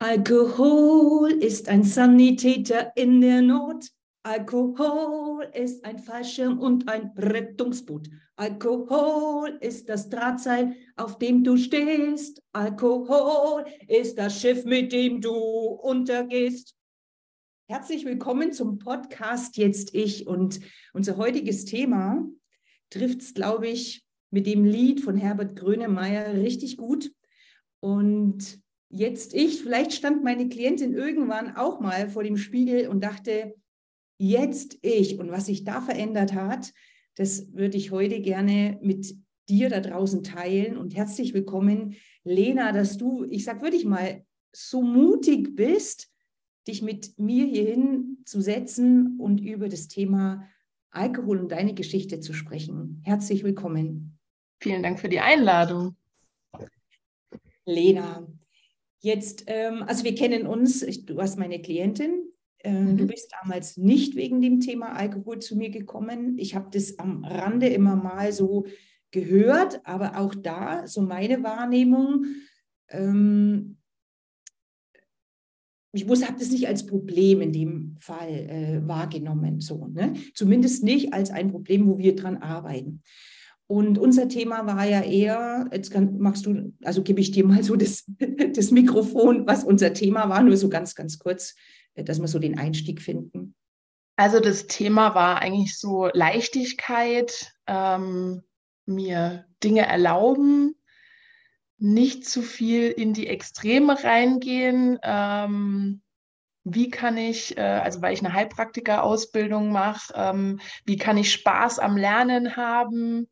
Alkohol ist ein Sanitäter in der Not. Alkohol ist ein Fallschirm und ein Rettungsboot. Alkohol ist das Drahtseil, auf dem du stehst. Alkohol ist das Schiff, mit dem du untergehst. Herzlich willkommen zum Podcast Jetzt Ich. Und unser heutiges Thema trifft es, glaube ich, mit dem Lied von Herbert Grönemeyer richtig gut. Und jetzt ich, vielleicht stand meine Klientin irgendwann auch mal vor dem Spiegel und dachte, jetzt ich. Und was sich da verändert hat, das würde ich heute gerne mit dir da draußen teilen. Und herzlich willkommen, Lena, dass du, ich sag wirklich mal, so mutig bist, dich mit mir hierhin zu setzen und über das Thema Alkohol und deine Geschichte zu sprechen. Herzlich willkommen. Vielen Dank für die Einladung. Lena, Jetzt, ähm, also wir kennen uns, ich, du hast meine Klientin. Äh, mhm. Du bist damals nicht wegen dem Thema Alkohol zu mir gekommen. Ich habe das am Rande immer mal so gehört, aber auch da, so meine Wahrnehmung, ähm, ich habe das nicht als Problem in dem Fall äh, wahrgenommen, so, ne? Zumindest nicht als ein Problem, wo wir dran arbeiten. Und unser Thema war ja eher, jetzt kann, machst du, also gebe ich dir mal so das, das Mikrofon, was unser Thema war, nur so ganz, ganz kurz, äh, dass wir so den Einstieg finden. Also das Thema war eigentlich so Leichtigkeit, ähm, mir Dinge erlauben, nicht zu viel in die Extreme reingehen. Ähm, wie kann ich, äh, also weil ich eine Heilpraktiker-Ausbildung mache, ähm, wie kann ich Spaß am Lernen haben?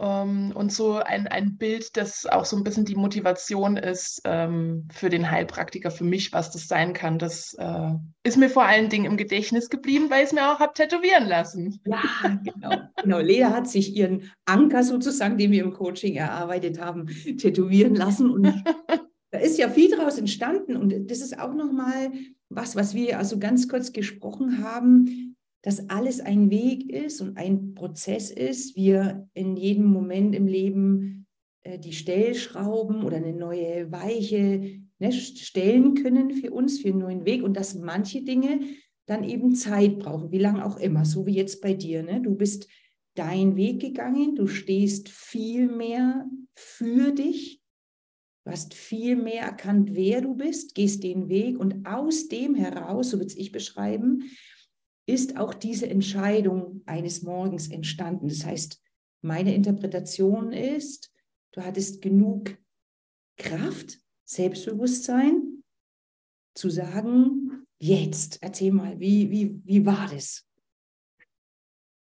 Ähm, und so ein, ein Bild, das auch so ein bisschen die Motivation ist ähm, für den Heilpraktiker, für mich, was das sein kann. Das äh, ist mir vor allen Dingen im Gedächtnis geblieben, weil ich es mir auch habe tätowieren lassen. Ja, genau. genau. Lea hat sich ihren Anker sozusagen, den wir im Coaching erarbeitet haben, tätowieren lassen. Und da ist ja viel daraus entstanden. Und das ist auch nochmal was, was wir also ganz kurz gesprochen haben dass alles ein Weg ist und ein Prozess ist. Wir in jedem Moment im Leben äh, die Stellschrauben oder eine neue Weiche ne, stellen können für uns, für einen neuen Weg und dass manche Dinge dann eben Zeit brauchen, wie lange auch immer, so wie jetzt bei dir. Ne? Du bist deinen Weg gegangen, du stehst viel mehr für dich, du hast viel mehr erkannt, wer du bist, gehst den Weg und aus dem heraus, so würde ich beschreiben, ist auch diese Entscheidung eines Morgens entstanden. Das heißt, meine Interpretation ist, du hattest genug Kraft, Selbstbewusstsein, zu sagen, jetzt, erzähl mal, wie, wie, wie war das?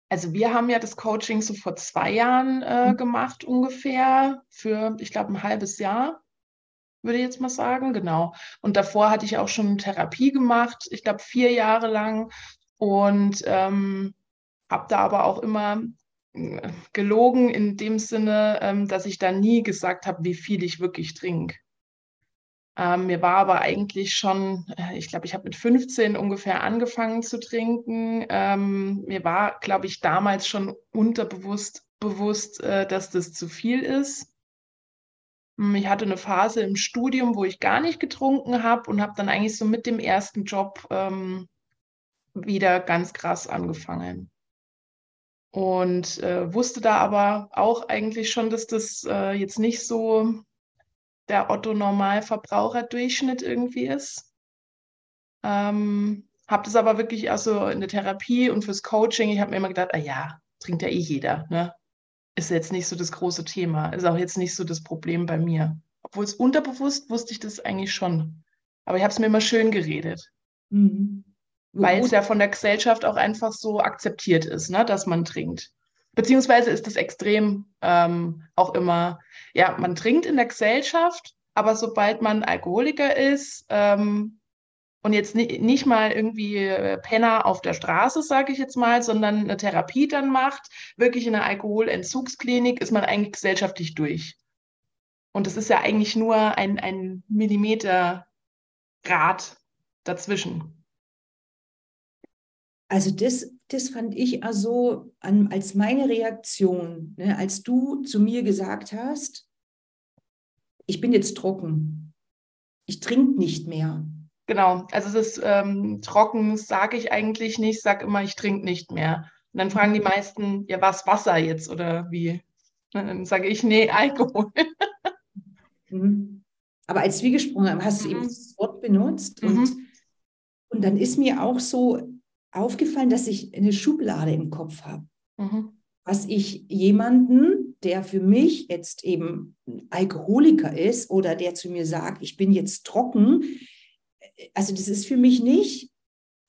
Also wir haben ja das Coaching so vor zwei Jahren äh, mhm. gemacht ungefähr, für, ich glaube, ein halbes Jahr, würde ich jetzt mal sagen, genau. Und davor hatte ich auch schon Therapie gemacht, ich glaube, vier Jahre lang und ähm, habe da aber auch immer äh, gelogen in dem Sinne, ähm, dass ich da nie gesagt habe, wie viel ich wirklich trinke. Ähm, mir war aber eigentlich schon, äh, ich glaube, ich habe mit 15 ungefähr angefangen zu trinken. Ähm, mir war, glaube ich, damals schon unterbewusst bewusst, äh, dass das zu viel ist. Hm, ich hatte eine Phase im Studium, wo ich gar nicht getrunken habe und habe dann eigentlich so mit dem ersten Job ähm, wieder ganz krass angefangen. Und äh, wusste da aber auch eigentlich schon, dass das äh, jetzt nicht so der Otto-Normalverbraucher-Durchschnitt irgendwie ist. Ähm, habe das aber wirklich also in der Therapie und fürs Coaching, ich habe mir immer gedacht, ah ja, trinkt ja eh jeder. Ne? Ist jetzt nicht so das große Thema, ist auch jetzt nicht so das Problem bei mir. Obwohl es unterbewusst wusste ich das eigentlich schon. Aber ich habe es mir immer schön geredet. Mhm weil es ja von der Gesellschaft auch einfach so akzeptiert ist, ne, dass man trinkt. Beziehungsweise ist das extrem ähm, auch immer, ja, man trinkt in der Gesellschaft, aber sobald man Alkoholiker ist ähm, und jetzt ni nicht mal irgendwie äh, Penner auf der Straße, sage ich jetzt mal, sondern eine Therapie dann macht, wirklich in einer Alkoholentzugsklinik, ist man eigentlich gesellschaftlich durch. Und das ist ja eigentlich nur ein, ein Millimeter Grad dazwischen. Also das, das fand ich also an, als meine Reaktion, ne, als du zu mir gesagt hast, ich bin jetzt trocken. ich trinke nicht mehr. Genau, also das ähm, Trocken sage ich eigentlich nicht, sage immer, ich trinke nicht mehr. Und dann fragen die meisten, ja, was Wasser jetzt oder wie? Und dann sage ich, nee, Alkohol. Mhm. Aber als wir gesprochen haben, hast du eben mhm. das Wort benutzt und, mhm. und dann ist mir auch so aufgefallen, dass ich eine Schublade im Kopf habe. Mhm. Was ich jemanden, der für mich jetzt eben Alkoholiker ist oder der zu mir sagt, ich bin jetzt trocken, also das ist für mich nicht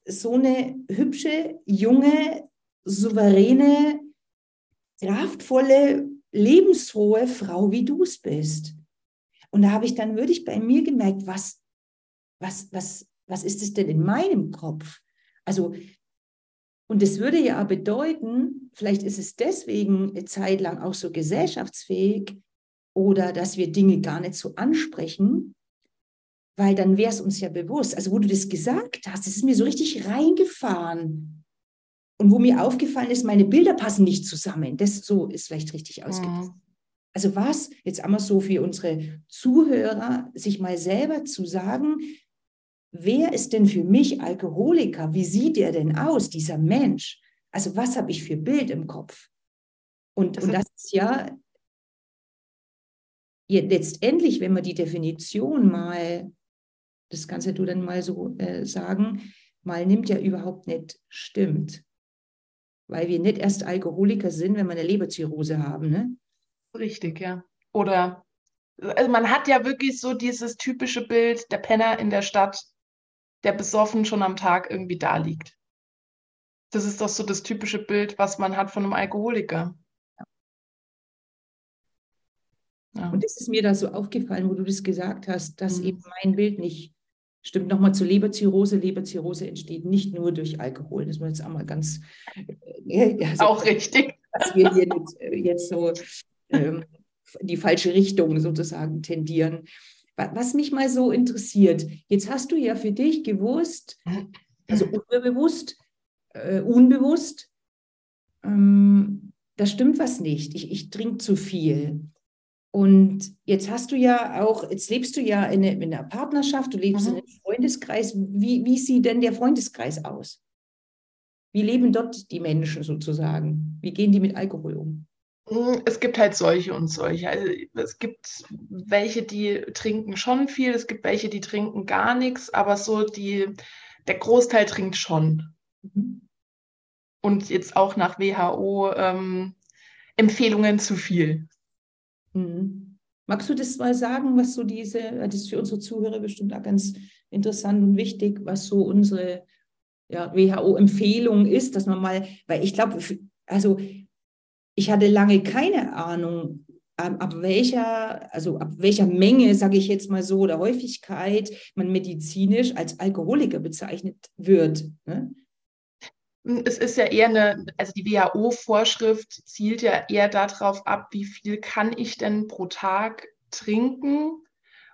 so eine hübsche, junge, souveräne, kraftvolle, lebensfrohe Frau, wie du es bist. Und da habe ich dann wirklich bei mir gemerkt, was, was, was, was ist es denn in meinem Kopf? Also, und das würde ja bedeuten, vielleicht ist es deswegen eine Zeit lang auch so gesellschaftsfähig oder dass wir Dinge gar nicht so ansprechen, weil dann wäre es uns ja bewusst. Also, wo du das gesagt hast, das ist mir so richtig reingefahren. Und wo mir aufgefallen ist, meine Bilder passen nicht zusammen. Das so ist vielleicht richtig ausgedrückt. Mhm. Also was, jetzt einmal so für unsere Zuhörer, sich mal selber zu sagen, wer ist denn für mich Alkoholiker? Wie sieht er denn aus, dieser Mensch? Also was habe ich für Bild im Kopf? Und, und das ist ja letztendlich, wenn wir die Definition mal, das kannst du dann mal so äh, sagen, mal nimmt ja überhaupt nicht stimmt. Weil wir nicht erst Alkoholiker sind, wenn wir eine Leberzirrhose haben. Ne? Richtig, ja. Oder also man hat ja wirklich so dieses typische Bild, der Penner in der Stadt, der besoffen schon am Tag irgendwie da liegt. Das ist doch so das typische Bild, was man hat von einem Alkoholiker. Ja. Und das ist mir da so aufgefallen, wo du das gesagt hast, dass mhm. eben mein Bild nicht stimmt. Nochmal zur Leberzirrhose. Leberzirrhose entsteht nicht nur durch Alkohol. Das muss jetzt auch mal ganz. Äh, also, auch richtig. Dass wir hier nicht, äh, jetzt so ähm, die falsche Richtung sozusagen tendieren. Was mich mal so interessiert, jetzt hast du ja für dich gewusst, also unbewusst, äh, unbewusst, ähm, da stimmt was nicht. Ich, ich trinke zu viel. Und jetzt hast du ja auch, jetzt lebst du ja in, eine, in einer Partnerschaft, du lebst mhm. in einem Freundeskreis. Wie, wie sieht denn der Freundeskreis aus? Wie leben dort die Menschen sozusagen? Wie gehen die mit Alkohol um? Hm, es gibt halt solche und solche. Also es gibt welche, die trinken schon viel, es gibt welche, die trinken gar nichts, aber so die, der Großteil trinkt schon. Mhm. Und jetzt auch nach WHO ähm, Empfehlungen zu viel. Mhm. Magst du das mal sagen, was so diese, das ist für unsere Zuhörer bestimmt auch ganz interessant und wichtig, was so unsere ja, WHO-Empfehlung ist, dass man mal, weil ich glaube, also ich hatte lange keine Ahnung, ab welcher, also ab welcher Menge, sage ich jetzt mal so, oder Häufigkeit man medizinisch als Alkoholiker bezeichnet wird. Ne? Es ist ja eher eine, also die WHO-Vorschrift zielt ja eher darauf ab, wie viel kann ich denn pro Tag trinken,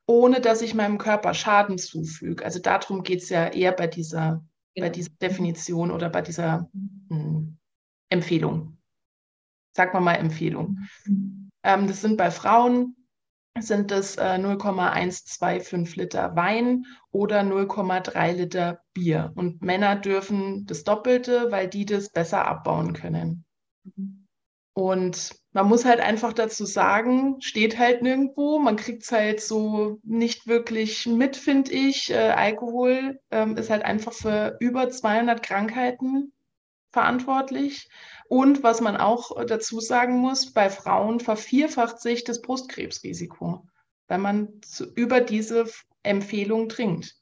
ohne dass ich meinem Körper Schaden zufüge. Also darum geht es ja eher bei dieser, genau. bei dieser Definition oder bei dieser mh, hm, Empfehlung sag mal mal Empfehlung. Ähm, das sind bei Frauen sind das äh, 0,125 Liter Wein oder 0,3 Liter Bier. Und Männer dürfen das Doppelte, weil die das besser abbauen können. Und man muss halt einfach dazu sagen, steht halt nirgendwo. Man kriegt es halt so nicht wirklich mit, finde ich. Äh, Alkohol ähm, ist halt einfach für über 200 Krankheiten verantwortlich. Und was man auch dazu sagen muss, bei Frauen vervierfacht sich das Brustkrebsrisiko, wenn man zu, über diese Empfehlung trinkt.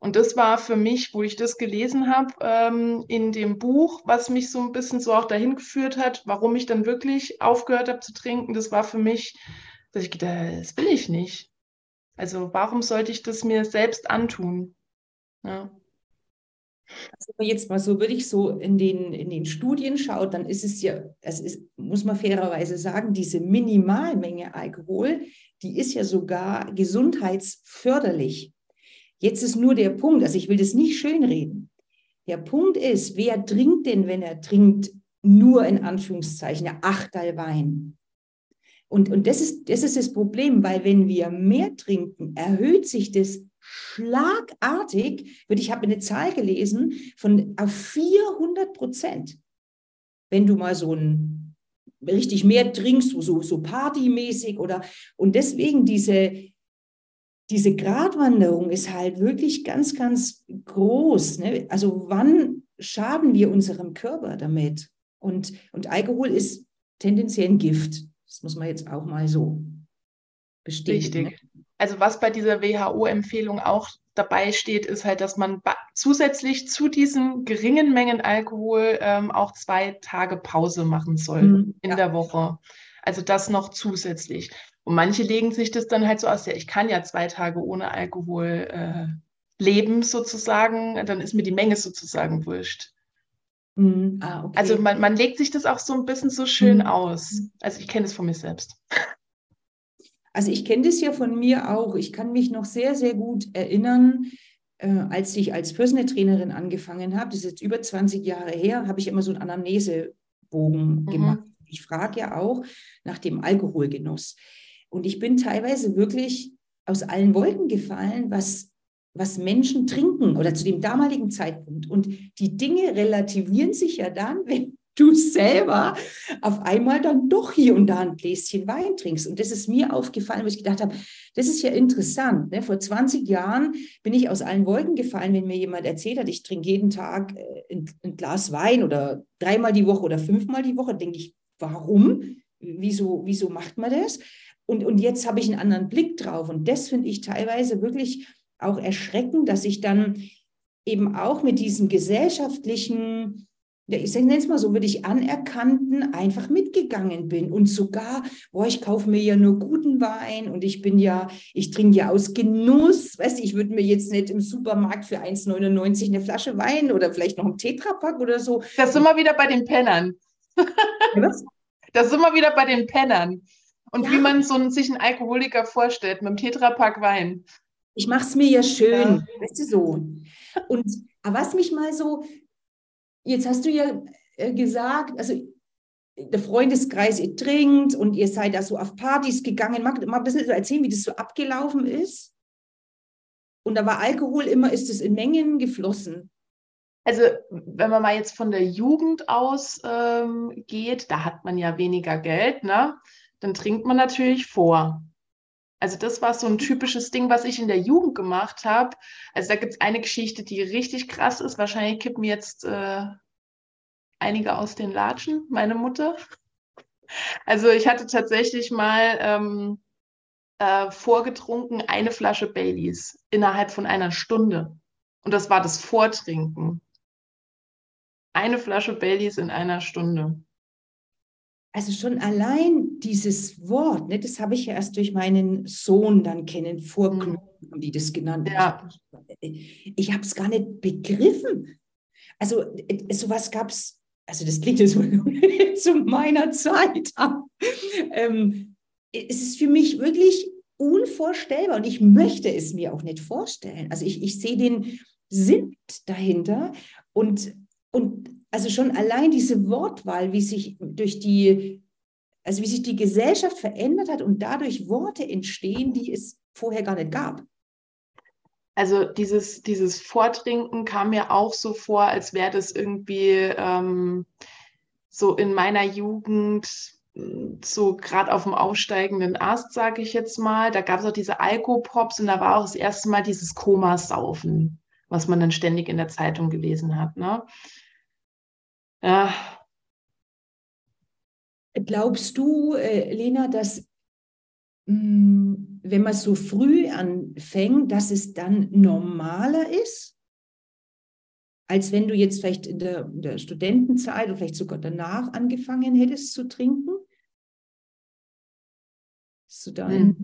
Und das war für mich, wo ich das gelesen habe, ähm, in dem Buch, was mich so ein bisschen so auch dahin geführt hat, warum ich dann wirklich aufgehört habe zu trinken, das war für mich, dass ich gedacht das will ich nicht. Also warum sollte ich das mir selbst antun? Ja. Also wenn man jetzt mal so wirklich so in den, in den Studien schaut, dann ist es ja, es ist, muss man fairerweise sagen, diese Minimalmenge Alkohol, die ist ja sogar gesundheitsförderlich. Jetzt ist nur der Punkt, also ich will das nicht schönreden. Der Punkt ist, wer trinkt denn, wenn er trinkt, nur in Anführungszeichen ein Achtel Wein? Und, und das, ist, das ist das Problem, weil wenn wir mehr trinken, erhöht sich das schlagartig, ich habe eine Zahl gelesen, von auf 400 Prozent. Wenn du mal so ein richtig mehr trinkst, so, so partymäßig oder, und deswegen diese, diese Gratwanderung ist halt wirklich ganz, ganz groß. Ne? Also wann schaden wir unserem Körper damit? Und, und Alkohol ist tendenziell ein Gift. Das muss man jetzt auch mal so bestätigen. Richtig. Ne? Also was bei dieser WHO-Empfehlung auch dabei steht, ist halt, dass man zusätzlich zu diesen geringen Mengen Alkohol ähm, auch zwei Tage Pause machen soll mhm, in ja. der Woche. Also das noch zusätzlich. Und manche legen sich das dann halt so aus, ja, ich kann ja zwei Tage ohne Alkohol äh, leben sozusagen, dann ist mir die Menge sozusagen wurscht. Mhm. Ah, okay. Also man, man legt sich das auch so ein bisschen so schön mhm. aus. Also ich kenne es von mir selbst. Also ich kenne das ja von mir auch. Ich kann mich noch sehr, sehr gut erinnern, äh, als ich als Personal Trainerin angefangen habe, das ist jetzt über 20 Jahre her, habe ich immer so einen Anamnesebogen mhm. gemacht. Ich frage ja auch nach dem Alkoholgenuss. Und ich bin teilweise wirklich aus allen Wolken gefallen, was, was Menschen trinken oder zu dem damaligen Zeitpunkt. Und die Dinge relativieren sich ja dann, wenn du selber auf einmal dann doch hier und da ein Gläschen Wein trinkst. Und das ist mir aufgefallen, wo ich gedacht habe, das ist ja interessant. Ne? Vor 20 Jahren bin ich aus allen Wolken gefallen, wenn mir jemand erzählt hat, ich trinke jeden Tag äh, ein, ein Glas Wein oder dreimal die Woche oder fünfmal die Woche, denke ich, warum? Wieso, wieso macht man das? Und, und jetzt habe ich einen anderen Blick drauf. Und das finde ich teilweise wirklich auch erschreckend, dass ich dann eben auch mit diesem gesellschaftlichen ich nenne es mal so, würde ich anerkannten einfach mitgegangen bin und sogar, boah, ich kaufe mir ja nur guten Wein und ich bin ja, ich trinke ja aus Genuss, weißt du, ich würde mir jetzt nicht im Supermarkt für 1,99 eine Flasche Wein oder vielleicht noch ein Tetrapack oder so. Das sind wir wieder bei den Pennern. Was? Das sind wir wieder bei den Pennern. Und ja. wie man so einen, sich einen Alkoholiker vorstellt, mit einem Tetrapack Wein. Ich mache es mir ja schön, ja. weißt du so. Und aber was mich mal so Jetzt hast du ja äh, gesagt, also der Freundeskreis, ihr trinkt und ihr seid da so auf Partys gegangen. Mag mal ein bisschen erzählen, wie das so abgelaufen ist? Und da war Alkohol immer, ist es in Mengen geflossen? Also, wenn man mal jetzt von der Jugend aus ähm, geht, da hat man ja weniger Geld, ne? Dann trinkt man natürlich vor. Also das war so ein typisches Ding, was ich in der Jugend gemacht habe. Also da gibt es eine Geschichte, die richtig krass ist. Wahrscheinlich kippen jetzt äh, einige aus den Latschen, meine Mutter. Also ich hatte tatsächlich mal ähm, äh, vorgetrunken eine Flasche Baileys innerhalb von einer Stunde. Und das war das Vortrinken. Eine Flasche Baileys in einer Stunde. Also schon allein dieses Wort, ne, das habe ich ja erst durch meinen Sohn dann kennen, Vorknöpfen, mhm. die das genannt. Ja. Ich, ich habe es gar nicht begriffen. Also äh, sowas gab es, also das klingt jetzt zu meiner Zeit. ähm, es ist für mich wirklich unvorstellbar und ich möchte es mir auch nicht vorstellen. Also ich, ich sehe den Sinn dahinter und, und also schon allein diese Wortwahl, wie sich durch die, also wie sich die Gesellschaft verändert hat und dadurch Worte entstehen, die es vorher gar nicht gab. Also dieses, dieses Vortrinken kam mir auch so vor, als wäre das irgendwie ähm, so in meiner Jugend so gerade auf dem aufsteigenden Ast, sage ich jetzt mal. Da gab es auch diese Alkopops und da war auch das erste Mal dieses Komasaufen, was man dann ständig in der Zeitung gelesen hat. Ne? Ja. Glaubst du, äh, Lena, dass mh, mm, wenn man so früh anfängt, dass es dann normaler ist? Als wenn du jetzt vielleicht in der, in der Studentenzeit oder vielleicht sogar danach angefangen hättest zu trinken? Hast du da hm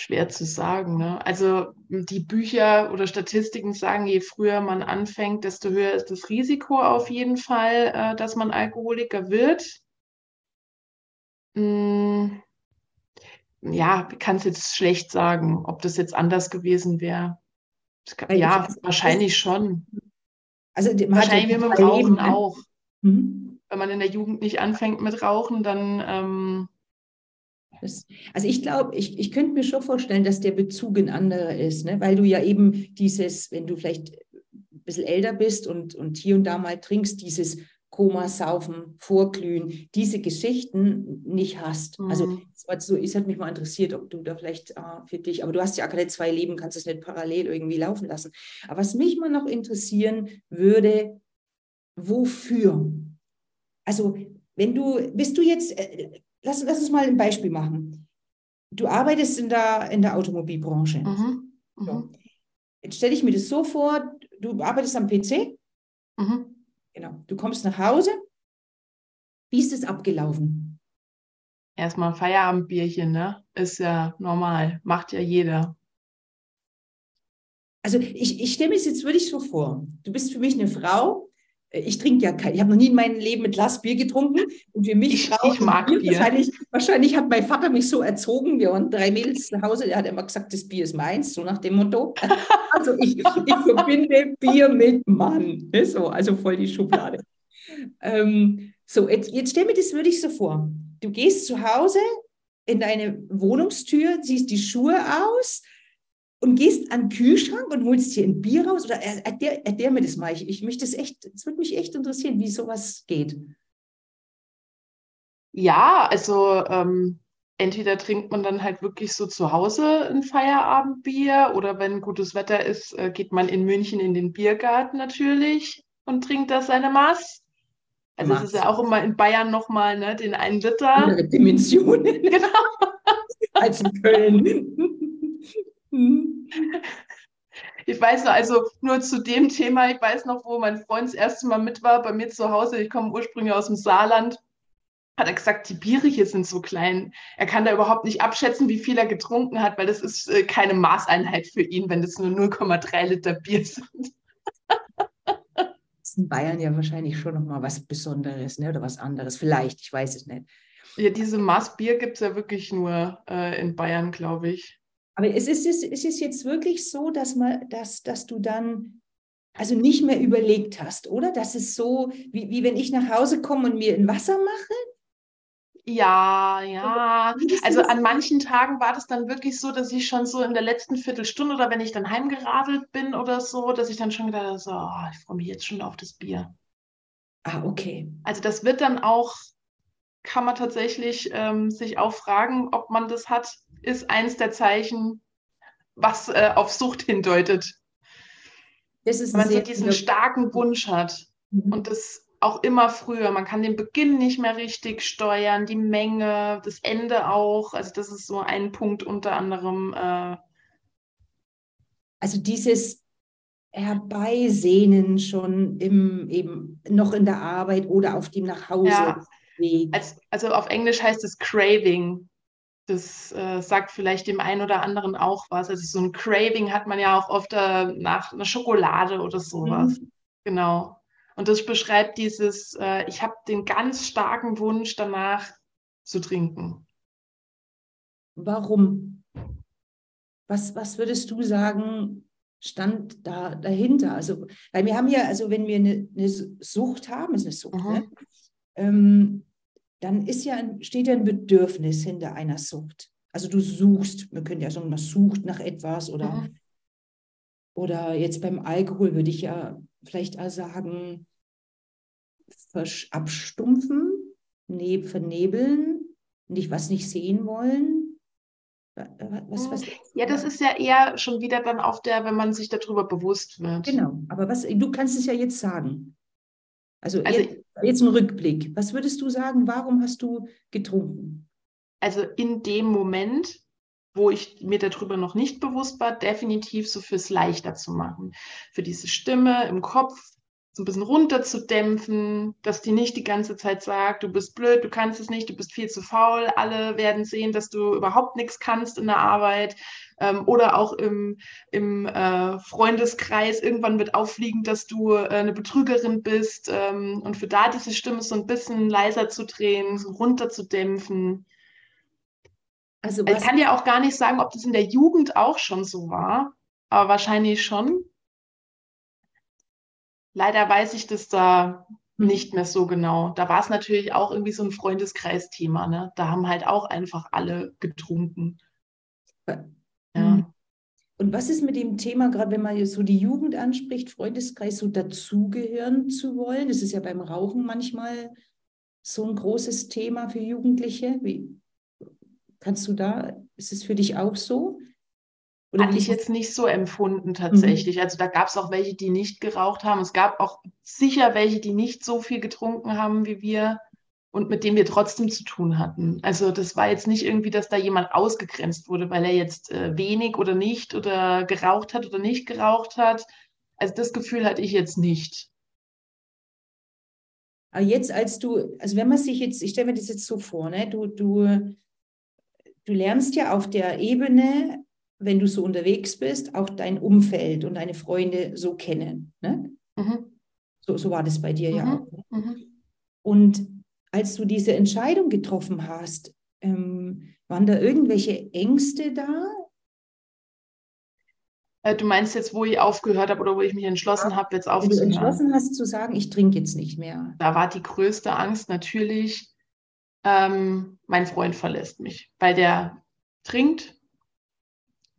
schwer zu sagen. Ne? Also die Bücher oder Statistiken sagen, je früher man anfängt, desto höher ist das Risiko auf jeden Fall, äh, dass man Alkoholiker wird. Hm, ja, kann es jetzt schlecht sagen, ob das jetzt anders gewesen wäre. Ja, wahrscheinlich schon. Also wahrscheinlich wie mit dem Rauchen ne? auch. Mhm. Wenn man in der Jugend nicht anfängt mit Rauchen, dann ähm, Das, also ich glaube, ich, ich könnte mir schon vorstellen, dass der Bezug ein anderer ist, ne? weil du ja eben dieses, wenn du vielleicht ein bisschen älter bist und, und hier und da mal trinkst, dieses Koma, Saufen, Vorglühen, diese Geschichten nicht hast. Also Mhm. so, es hat mich mal interessiert, ob du da vielleicht äh, für dich, aber du hast ja gerade zwei Leben, kannst es nicht parallel irgendwie laufen lassen. Aber was mich mal noch interessieren würde, wofür? Also wenn du, bist du jetzt, äh, lass, lass uns mal ein Beispiel machen. Du arbeitest in der, in der Automobilbranche. Mhm. So. Mhm. Jetzt stelle ich mir das so vor, du arbeitest am PC, Mhm. genau, du kommst nach Hause. Wie ist es abgelaufen? Erstmal ein Feierabendbierchen, ne? Ist ja normal. Macht ja jeder. Also ich, ich stelle mir es jetzt wirklich so vor. Du bist für mich eine Frau. Ich trinke ja kein, ich habe noch nie in meinem Leben ein Glas Bier getrunken. Und für mich Ich- ich mag Bier, Bier. Wahrscheinlich, wahrscheinlich hat mein Vater mich so erzogen. Wir waren drei Mädels zu Hause. Er hat immer gesagt, das Bier ist meins, so nach dem Motto. Also ich, ich verbinde Bier mit Mann. Ne, So, also voll die Schublade. Ähm, so, jetzt, jetzt stell mir das wirklich so vor. Du gehst zu Hause in deine Wohnungstür, ziehst die Schuhe aus und gehst an den Kühlschrank und holst dir ein Bier raus? Oder er- erklär, erklär mir das mal. Ich, ich möchte das echt, es würde mich echt interessieren, wie sowas geht. Ja, also ähm, entweder trinkt man dann halt wirklich so zu Hause ein Feierabendbier oder wenn gutes Wetter ist, äh, geht man in München in den Biergarten natürlich und trinkt da seine Maß. Also es ist ja auch immer in Bayern nochmal ne, den einen Liter. Andere Dimensionen Genau. als in Köln. Hm. Ich weiß noch, also nur zu dem Thema, ich weiß noch, wo mein Freund das erste Mal mit war, bei mir zu Hause, ich komme ursprünglich aus dem Saarland, hat er gesagt, die Biere hier sind so klein. Er kann da überhaupt nicht abschätzen, wie viel er getrunken hat, weil das ist äh, keine Maßeinheit für ihn, wenn das nur 0,3 Liter Bier sind. Das ist in Bayern ja wahrscheinlich schon nochmal was Besonderes, ne? oder was anderes. Vielleicht, ich weiß es nicht. Ja, diese Maß Bier gibt es ja wirklich nur äh, in Bayern, glaube ich. Aber es ist, es ist jetzt wirklich so, dass, man, dass, dass du dann also nicht mehr überlegt hast, oder? Das ist so, wie, wie wenn ich nach Hause komme und mir ein Wasser mache. Ja, ja. Also an manchen Tagen war das dann wirklich so, dass ich schon so in der letzten Viertelstunde oder wenn ich dann heimgeradelt bin oder so, dass ich dann schon gedacht habe, so, oh, ich freue mich jetzt schon auf das Bier. Ah, okay. Also das wird dann auch, kann man tatsächlich ähm, sich auch fragen, ob man das hat, ist eins der Zeichen, was äh, auf Sucht hindeutet. Wenn man so diesen starken Wunsch hat. Mhm. Und das auch immer früher. Man kann den Beginn nicht mehr richtig steuern, die Menge, das Ende auch. Also das ist so ein Punkt unter anderem. Äh, Also dieses Herbeisehnen schon im, eben noch in der Arbeit oder auf dem Nachhauseweg. Ja. Als, also auf Englisch heißt es Craving. Das äh, sagt vielleicht dem einen oder anderen auch was. Also so ein Craving hat man ja auch oft äh, nach einer Schokolade oder sowas. Mhm. Genau. Und das beschreibt dieses, äh, ich habe den ganz starken Wunsch danach zu trinken. Warum? Was, was würdest du sagen, stand da dahinter? Also, weil wir haben ja, also wenn wir eine, eine Sucht haben, ist eine Sucht, Mhm. ne? ähm, dann ist ja steht ja ein Bedürfnis hinter einer Sucht. Also du suchst, man könnte ja sagen, man sucht nach etwas oder, Mhm. oder jetzt beim Alkohol würde ich ja vielleicht auch sagen, abstumpfen, ne, vernebeln, nicht was nicht sehen wollen. Wa- wa- Was, was, Ja, das ist ja eher schon wieder dann auf der, wenn man sich darüber bewusst wird. Genau, aber was, du kannst es ja jetzt sagen. Also, Also- jetzt, jetzt ein Rückblick. Was würdest du sagen, warum hast du getrunken? Also in dem Moment, wo ich mir darüber noch nicht bewusst war, definitiv so fürs leichter zu machen. Für diese Stimme im Kopf so ein bisschen runterzudämpfen, dass die nicht die ganze Zeit sagt, du bist blöd, du kannst es nicht, du bist viel zu faul. Alle werden sehen, dass du überhaupt nichts kannst in der Arbeit. Ähm, oder auch im, im äh, Freundeskreis. Irgendwann wird auffliegen, dass du äh, eine Betrügerin bist. Ähm, und für da diese Stimme so ein bisschen leiser zu drehen, so runterzudämpfen. Also, Ich kann dir auch gar nicht sagen, ob das in der Jugend auch schon so war, aber wahrscheinlich schon. Leider weiß ich das da nicht mehr so genau. Da war es natürlich auch irgendwie so ein Freundeskreisthema. Ne? Da haben halt auch einfach alle getrunken. Ja. Mhm. Und was ist mit dem Thema, gerade wenn man jetzt so die Jugend anspricht, Freundeskreis, so dazugehören zu wollen? Das ist ja beim Rauchen manchmal so ein großes Thema für Jugendliche. Wie kannst du da, ist es für dich auch so? Oder Hatte ich jetzt nicht so empfunden tatsächlich. Mhm. Also da gab es auch welche, die nicht geraucht haben. Es gab auch sicher welche, die nicht so viel getrunken haben wie wir und mit denen wir trotzdem zu tun hatten. Also das war jetzt nicht irgendwie, dass da jemand ausgegrenzt wurde, weil er jetzt äh, wenig oder nicht oder geraucht hat oder nicht geraucht hat. Also das Gefühl hatte ich jetzt nicht. Aber jetzt, als du, also wenn man sich jetzt, ich stelle mir das jetzt so vor, ne, du, du, du lernst ja auf der Ebene wenn du so unterwegs bist, auch dein Umfeld und deine Freunde so kennen. Ne? Mhm. So, so war das bei dir mhm. ja auch. Ne? Mhm. Und als du diese Entscheidung getroffen hast, ähm, waren da irgendwelche Ängste da? Äh, du meinst jetzt, wo ich aufgehört habe oder wo ich mich entschlossen habe, jetzt aufzuhören? Wenn du entschlossen hast zu sagen, ich trinke jetzt nicht mehr. Da war die größte Angst natürlich, ähm, mein Freund verlässt mich, weil der trinkt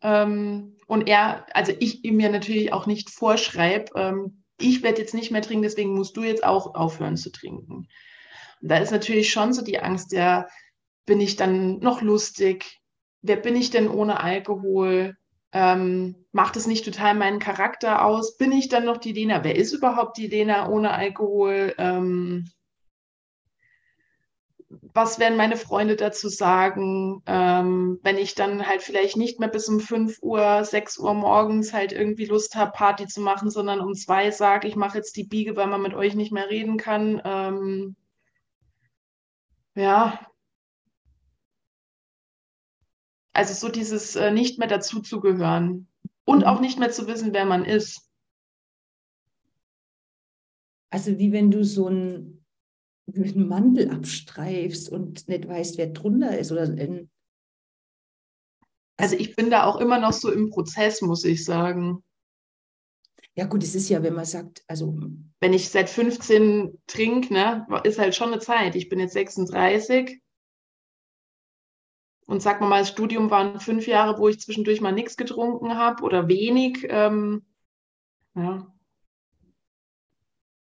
ähm, und er, also ich ihm mir natürlich auch nicht vorschreibe, ähm, ich werde jetzt nicht mehr trinken, deswegen musst du jetzt auch aufhören zu trinken. Und da ist natürlich schon so die Angst, ja, bin ich dann noch lustig? Wer bin ich denn ohne Alkohol? Ähm, macht es nicht total meinen Charakter aus? Bin ich dann noch die Lena? Wer ist überhaupt die Lena ohne Alkohol? Ähm, was werden meine Freunde dazu sagen, ähm, wenn ich dann halt vielleicht nicht mehr bis um 5 Uhr, 6 Uhr morgens halt irgendwie Lust habe, Party zu machen, sondern um zwei sage, ich mache jetzt die Biege, weil man mit euch nicht mehr reden kann. Ähm, ja. Also so dieses äh, nicht mehr dazuzugehören und auch nicht mehr zu wissen, wer man ist. Also wie wenn du so ein mit einem Mantel abstreifst und nicht weißt, wer drunter ist oder in, also ich bin da auch immer noch so im Prozess, muss ich sagen. Ja gut, es ist ja, wenn man sagt, also wenn ich seit 15 trinke, ne, ist halt schon eine Zeit. Ich bin jetzt 36 und sag mal mal, das Studium waren fünf Jahre, wo ich zwischendurch mal nichts getrunken habe oder wenig. Ähm, ja.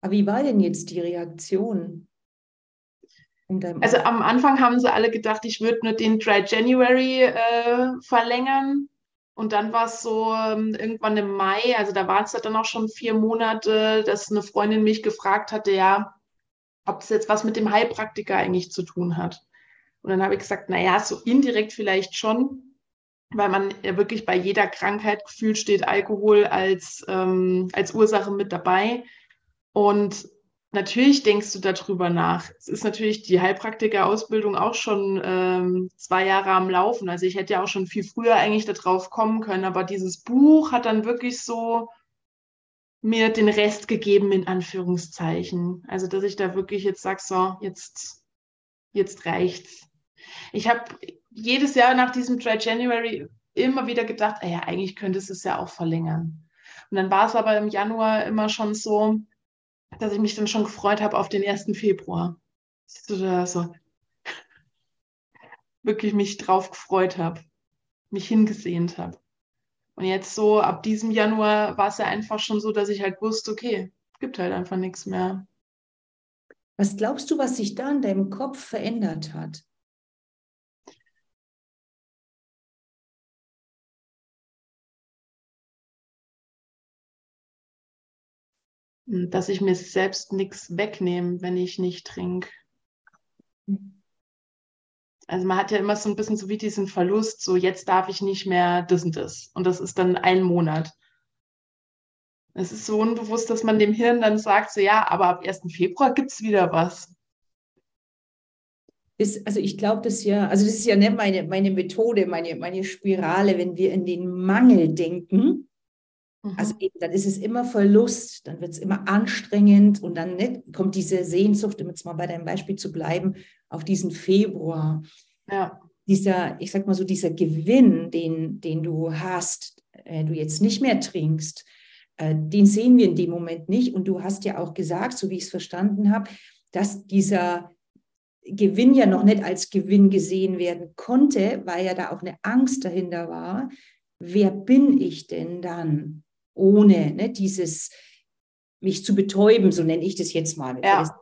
Aber wie war denn jetzt die Reaktion? Also am Anfang haben sie alle gedacht, ich würde nur den Dry January äh, verlängern. Und dann war es so ähm, irgendwann im Mai, also da war es dann auch schon vier Monate, dass eine Freundin mich gefragt hatte, ja, ob es jetzt was mit dem Heilpraktiker eigentlich zu tun hat. Und dann habe ich gesagt, naja, so indirekt vielleicht schon, weil man ja wirklich bei jeder Krankheit gefühlt steht Alkohol als, ähm, als Ursache mit dabei. Und Natürlich denkst du darüber nach. Es ist natürlich die Heilpraktiker-Ausbildung auch schon ähm, zwei Jahre am Laufen. Also ich hätte ja auch schon viel früher eigentlich darauf kommen können, aber dieses Buch hat dann wirklich so mir den Rest gegeben, in Anführungszeichen. Also dass ich da wirklich jetzt sage, so, jetzt, jetzt reicht's. Ich habe jedes Jahr nach diesem Dry January immer wieder gedacht, ah ja, eigentlich könnte es ja auch verlängern. Und dann war es aber im Januar immer schon so, dass ich mich dann schon gefreut habe auf den 1. Februar. So, wirklich mich drauf gefreut habe, mich hingesehnt habe. Und jetzt so ab diesem Januar war es ja einfach schon so, dass ich halt wusste, okay, gibt halt einfach nichts mehr. Was glaubst du, was sich da in deinem Kopf verändert hat? Dass ich mir selbst nichts wegnehme, wenn ich nicht trinke. Also man hat ja immer so ein bisschen so wie diesen Verlust, so jetzt darf ich nicht mehr das und das. Und das ist dann ein Monat. Es ist so unbewusst, dass man dem Hirn dann sagt, so ja, aber ab 1. Februar gibt es wieder was. Ist, also ich glaube das ja, also das ist ja nicht meine, meine Methode, meine, meine Spirale, wenn wir in den Mangel denken, also mhm. eben, dann ist es immer Verlust, dann wird es immer anstrengend und dann ne, kommt diese Sehnsucht, um jetzt mal bei deinem Beispiel zu bleiben, auf diesen Februar. Ja. Dieser, ich sag mal so, dieser Gewinn, den, den du hast, äh, du jetzt nicht mehr trinkst, äh, den sehen wir in dem Moment nicht. Und du hast ja auch gesagt, so wie ich es verstanden habe, dass dieser Gewinn ja noch nicht als Gewinn gesehen werden konnte, weil ja da auch eine Angst dahinter war. Wer bin ich denn dann ohne ne, dieses mich zu betäuben, so nenne ich das jetzt mal. Ja.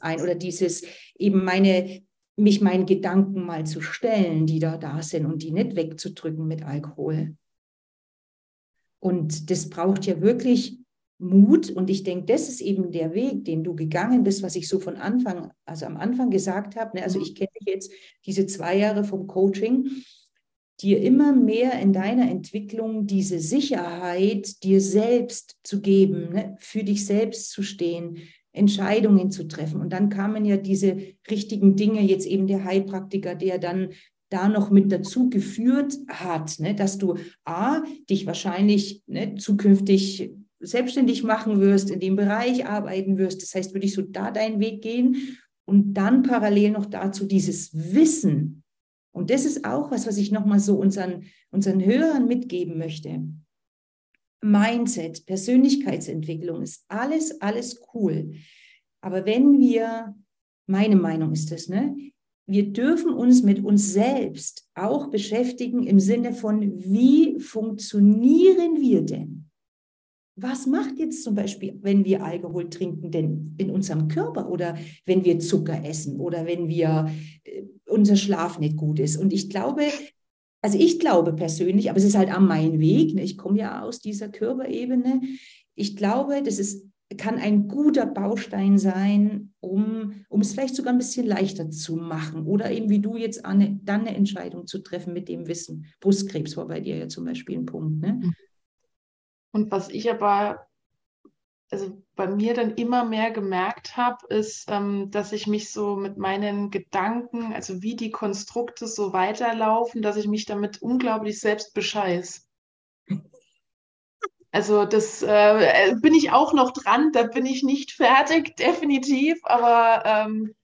Ein, oder dieses eben meine, mich meinen Gedanken mal zu stellen, die da da sind und die nicht wegzudrücken mit Alkohol. Und das braucht ja wirklich Mut. Und ich denke, das ist eben der Weg, den du gegangen bist, was ich so von Anfang, also am Anfang gesagt habe. Ne? Also mhm. ich kenne dich jetzt diese zwei Jahre vom Coaching, dir immer mehr in deiner Entwicklung diese Sicherheit dir selbst zu geben, ne? für dich selbst zu stehen, Entscheidungen zu treffen. Und dann kamen ja diese richtigen Dinge, jetzt eben der Heilpraktiker, der dann da noch mit dazu geführt hat, ne, dass du A, dich wahrscheinlich ne, zukünftig selbstständig machen wirst, in dem Bereich arbeiten wirst. Das heißt, würde ich so da deinen Weg gehen und dann parallel noch dazu dieses Wissen. Und das ist auch was, was ich nochmal so unseren, unseren Hörern mitgeben möchte. Mindset, Persönlichkeitsentwicklung ist alles, alles cool. Aber wenn wir, meine Meinung ist das, ne? Wir dürfen uns mit uns selbst auch beschäftigen im Sinne von, wie funktionieren wir denn? Was macht jetzt zum Beispiel, wenn wir Alkohol trinken, denn in unserem Körper oder wenn wir Zucker essen oder wenn wir äh, unser Schlaf nicht gut ist? Und ich glaube, also ich glaube persönlich, aber es ist halt an meinem Weg. Ne? Ich komme ja aus dieser Körperebene. Ich glaube, das ist, kann ein guter Baustein sein, um, um es vielleicht sogar ein bisschen leichter zu machen oder eben wie du jetzt eine, dann eine Entscheidung zu treffen mit dem Wissen. Brustkrebs war bei dir ja zum Beispiel ein Punkt. Ne? Und was ich aber, also bei mir dann immer mehr gemerkt habe, ist, ähm, dass ich mich so mit meinen Gedanken, also wie die Konstrukte so weiterlaufen, dass ich mich damit unglaublich selbst bescheiß. Also das äh, bin ich auch noch dran, da bin ich nicht fertig, definitiv, aber ähm,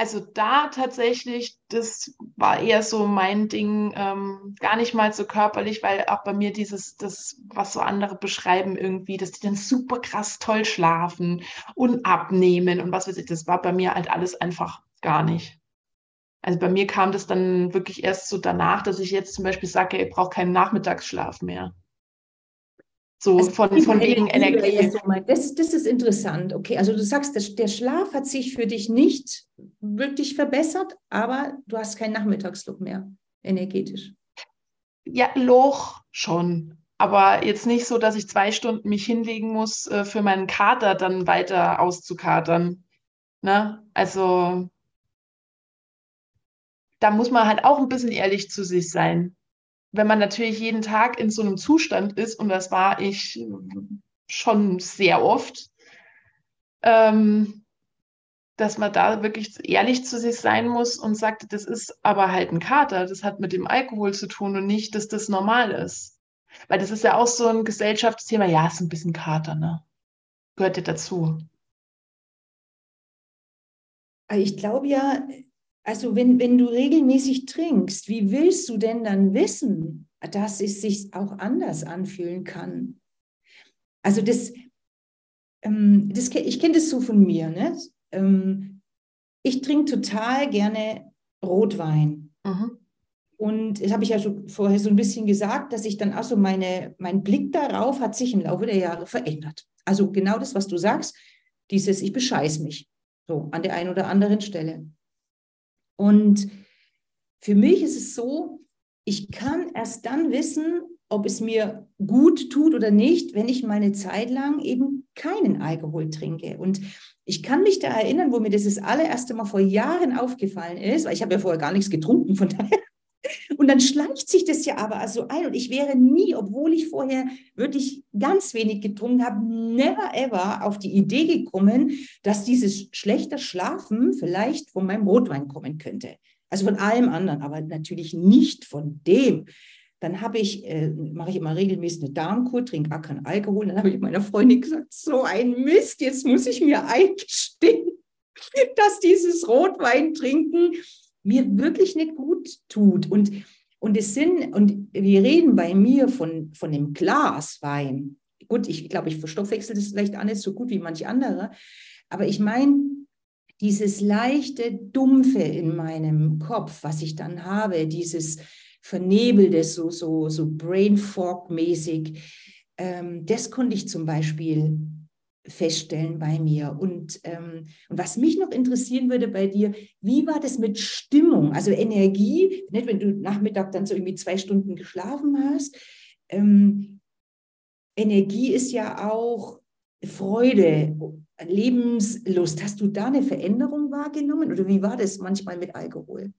also da tatsächlich, das war eher so mein Ding, ähm, gar nicht mal so körperlich, weil auch bei mir dieses, das, was so andere beschreiben irgendwie, dass die dann super krass toll schlafen und abnehmen und was weiß ich, das war bei mir halt alles einfach gar nicht. Also bei mir kam das dann wirklich erst so danach, dass ich jetzt zum Beispiel sage, ich brauche keinen Nachmittagsschlaf mehr. So also von, von wegen Energie. Das, das ist interessant. Okay, also du sagst, der Schlaf hat sich für dich nicht wirklich verbessert, aber du hast keinen Nachmittagslook mehr energetisch. Ja, Loch schon. Aber jetzt nicht so, dass ich zwei Stunden mich hinlegen muss, äh, für meinen Kater dann weiter auszukatern. Ne? Also da muss man halt auch ein bisschen ehrlich zu sich sein wenn man natürlich jeden Tag in so einem Zustand ist, und das war ich schon sehr oft, ähm, dass man da wirklich ehrlich zu sich sein muss und sagt, das ist aber halt ein Kater, das hat mit dem Alkohol zu tun und nicht, dass das normal ist. Weil das ist ja auch so ein Gesellschaftsthema, ja, ist ein bisschen Kater, ne? Gehört ja dazu. Ich glaube ja, also wenn, wenn du regelmäßig trinkst, wie willst du denn dann wissen, dass es sich auch anders anfühlen kann? Also das, ähm, das ich kenne das so von mir. Ne? Ähm, ich trinke total gerne Rotwein. Mhm. Und das habe ich ja schon vorher so ein bisschen gesagt, dass ich dann auch so meine, mein Blick darauf hat sich im Laufe der Jahre verändert. Also genau das, was du sagst, dieses ich bescheiß mich so an der einen oder anderen Stelle. Und für mich ist es so, ich kann erst dann wissen, ob es mir gut tut oder nicht, wenn ich mal eine Zeit lang eben keinen Alkohol trinke. Und ich kann mich da erinnern, wo mir das das allererste Mal vor Jahren aufgefallen ist, weil ich habe ja vorher gar nichts getrunken, von daher. Und dann schleicht sich das ja aber also ein. Und ich wäre nie, obwohl ich vorher wirklich ganz wenig getrunken habe, never ever auf die Idee gekommen, dass dieses schlechte Schlafen vielleicht von meinem Rotwein kommen könnte. Also von allem anderen, aber natürlich nicht von dem. Dann habe ich, äh, mache ich immer regelmäßig eine Darmkur, trinke auch keinen Alkohol. Dann habe ich meiner Freundin gesagt, so ein Mist, jetzt muss ich mir eingestehen, dass dieses Rotwein trinken mir wirklich nicht gut tut. Und, und es sind, und wir reden bei mir von, von dem Glas Wein, gut, ich glaube, ich verstoffwechsel das vielleicht auch nicht so gut wie manche andere. Aber ich meine, dieses leichte Dumpfe in meinem Kopf, was ich dann habe, dieses Vernebelte, so, so, so Brain Fog-mäßig, ähm, das konnte ich zum Beispiel feststellen bei mir. Und, ähm, und was mich noch interessieren würde bei dir, wie war das mit Stimmung, also Energie, nicht wenn du Nachmittag dann so irgendwie zwei Stunden geschlafen hast. Ähm, Energie ist ja auch Freude, Lebenslust. Hast du da eine Veränderung wahrgenommen oder wie war das manchmal mit Alkohol?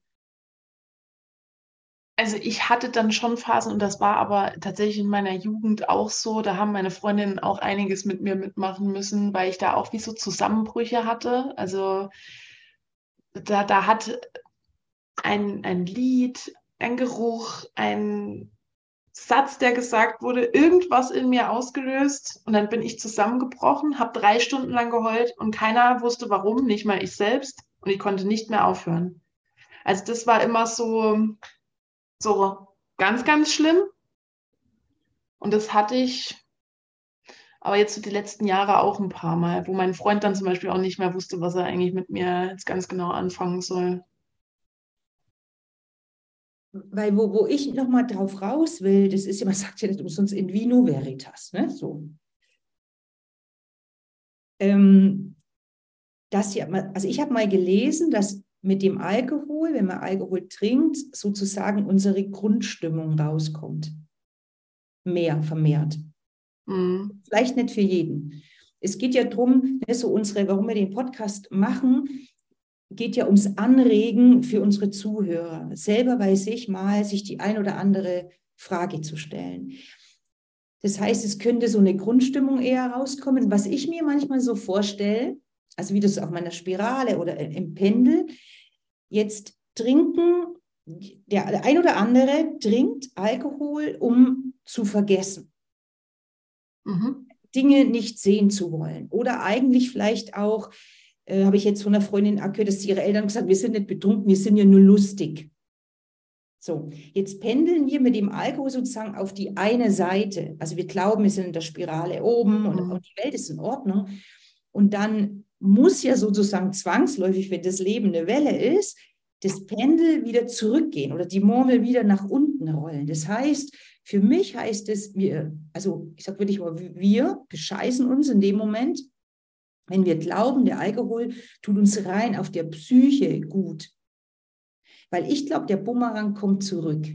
Also ich hatte dann schon Phasen und das war aber tatsächlich in meiner Jugend auch so. Da haben meine Freundinnen auch einiges mit mir mitmachen müssen, weil ich da auch wie so Zusammenbrüche hatte. Also da, da hat ein, ein Lied, ein Geruch, ein Satz, der gesagt wurde, irgendwas in mir ausgelöst und dann bin ich zusammengebrochen, habe drei Stunden lang geheult und keiner wusste warum, nicht mal ich selbst und ich konnte nicht mehr aufhören. Also das war immer so, so ganz, ganz schlimm. Und das hatte ich aber jetzt so die letzten Jahre auch ein paar Mal, wo mein Freund dann zum Beispiel auch nicht mehr wusste, was er eigentlich mit mir jetzt ganz genau anfangen soll. Weil wo, wo ich nochmal drauf raus will, das ist ja, man sagt ja nicht umsonst in vino veritas, ne? So. Ähm, das ja, also ich habe mal gelesen, dass mit dem Alkohol, wenn man Alkohol trinkt, sozusagen unsere Grundstimmung rauskommt. Mehr, vermehrt. Mhm. Vielleicht nicht für jeden. Es geht ja darum, ne, so unsere, warum wir den Podcast machen, geht ja ums Anregen für unsere Zuhörer, selber bei sich mal sich die ein oder andere Frage zu stellen. Das heißt, es könnte so eine Grundstimmung eher rauskommen. Was ich mir manchmal so vorstelle, also wie das auf meiner Spirale oder im Pendel, jetzt trinken, der ein oder andere trinkt Alkohol, um zu vergessen. Mhm. Dinge nicht sehen zu wollen. Oder eigentlich vielleicht auch, äh, habe ich jetzt von einer Freundin gehört, dass ihre Eltern gesagt wir sind nicht betrunken, wir sind ja nur lustig. So, jetzt pendeln wir mit dem Alkohol sozusagen auf die eine Seite. Also wir glauben, wir sind in der Spirale oben und, mhm. und die Welt ist in Ordnung. Und dann muss ja sozusagen zwangsläufig, wenn das Leben eine Welle ist, das Pendel wieder zurückgehen oder die Murmel wieder nach unten rollen. Das heißt, für mich heißt es, wir, also ich sage wirklich mal, wir bescheißen uns in dem Moment, wenn wir glauben, der Alkohol tut uns rein auf der Psyche gut. Weil ich glaube, der Bumerang kommt zurück.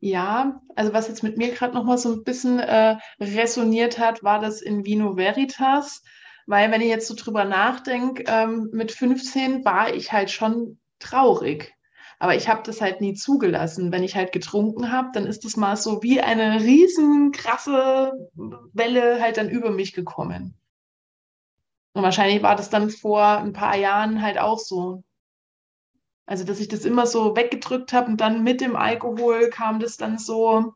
Ja, also was jetzt mit mir gerade noch mal so ein bisschen äh, resoniert hat, war das in Vino Veritas, weil wenn ich jetzt so drüber nachdenke, ähm, mit 15 war ich halt schon traurig. Aber ich habe das halt nie zugelassen. Wenn ich halt getrunken habe, dann ist das mal so wie eine riesen krasse Welle halt dann über mich gekommen. Und wahrscheinlich war das dann vor ein paar Jahren halt auch so. Also, dass ich das immer so weggedrückt habe und dann mit dem Alkohol kam das dann so.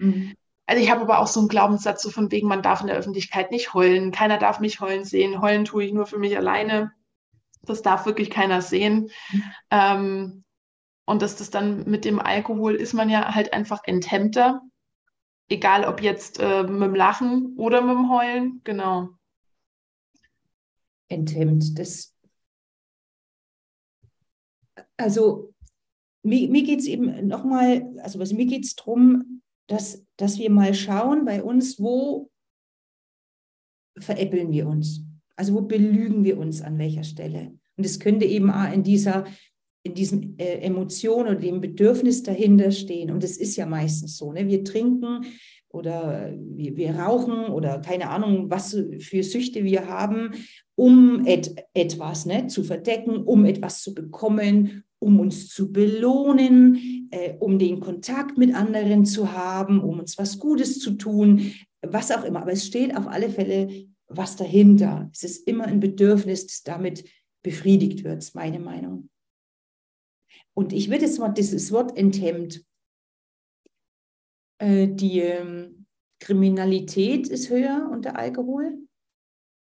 Mhm. Also ich habe aber auch so einen Glaubenssatz so von wegen, man darf in der Öffentlichkeit nicht heulen. Keiner darf mich heulen sehen. Heulen tue ich nur für mich alleine. Das darf wirklich keiner sehen. Mhm. Ähm, und dass das dann mit dem Alkohol ist man ja halt einfach enthemmter. Egal ob jetzt äh, mit dem Lachen oder mit dem Heulen. Genau. Enthemmt. Das also mir, mir geht es eben nochmal, also was, mir geht es darum, dass, dass wir mal schauen bei uns, wo veräppeln wir uns? Also wo belügen wir uns an welcher Stelle? Und es könnte eben auch in dieser in diesem äh, Emotion oder dem Bedürfnis dahinter stehen. Und es ist ja meistens so. Ne? Wir trinken oder wir, wir rauchen oder keine Ahnung, was für Süchte wir haben, um et, etwas ne, zu verdecken, um etwas zu bekommen, um uns zu belohnen, äh, um den Kontakt mit anderen zu haben, um uns was Gutes zu tun, was auch immer. Aber es steht auf alle Fälle was dahinter. Es ist immer ein Bedürfnis, das damit befriedigt wird, ist meine Meinung. Und ich würde jetzt mal dieses Wort enthemmt. Äh, die ähm, Kriminalität ist höher unter Alkohol.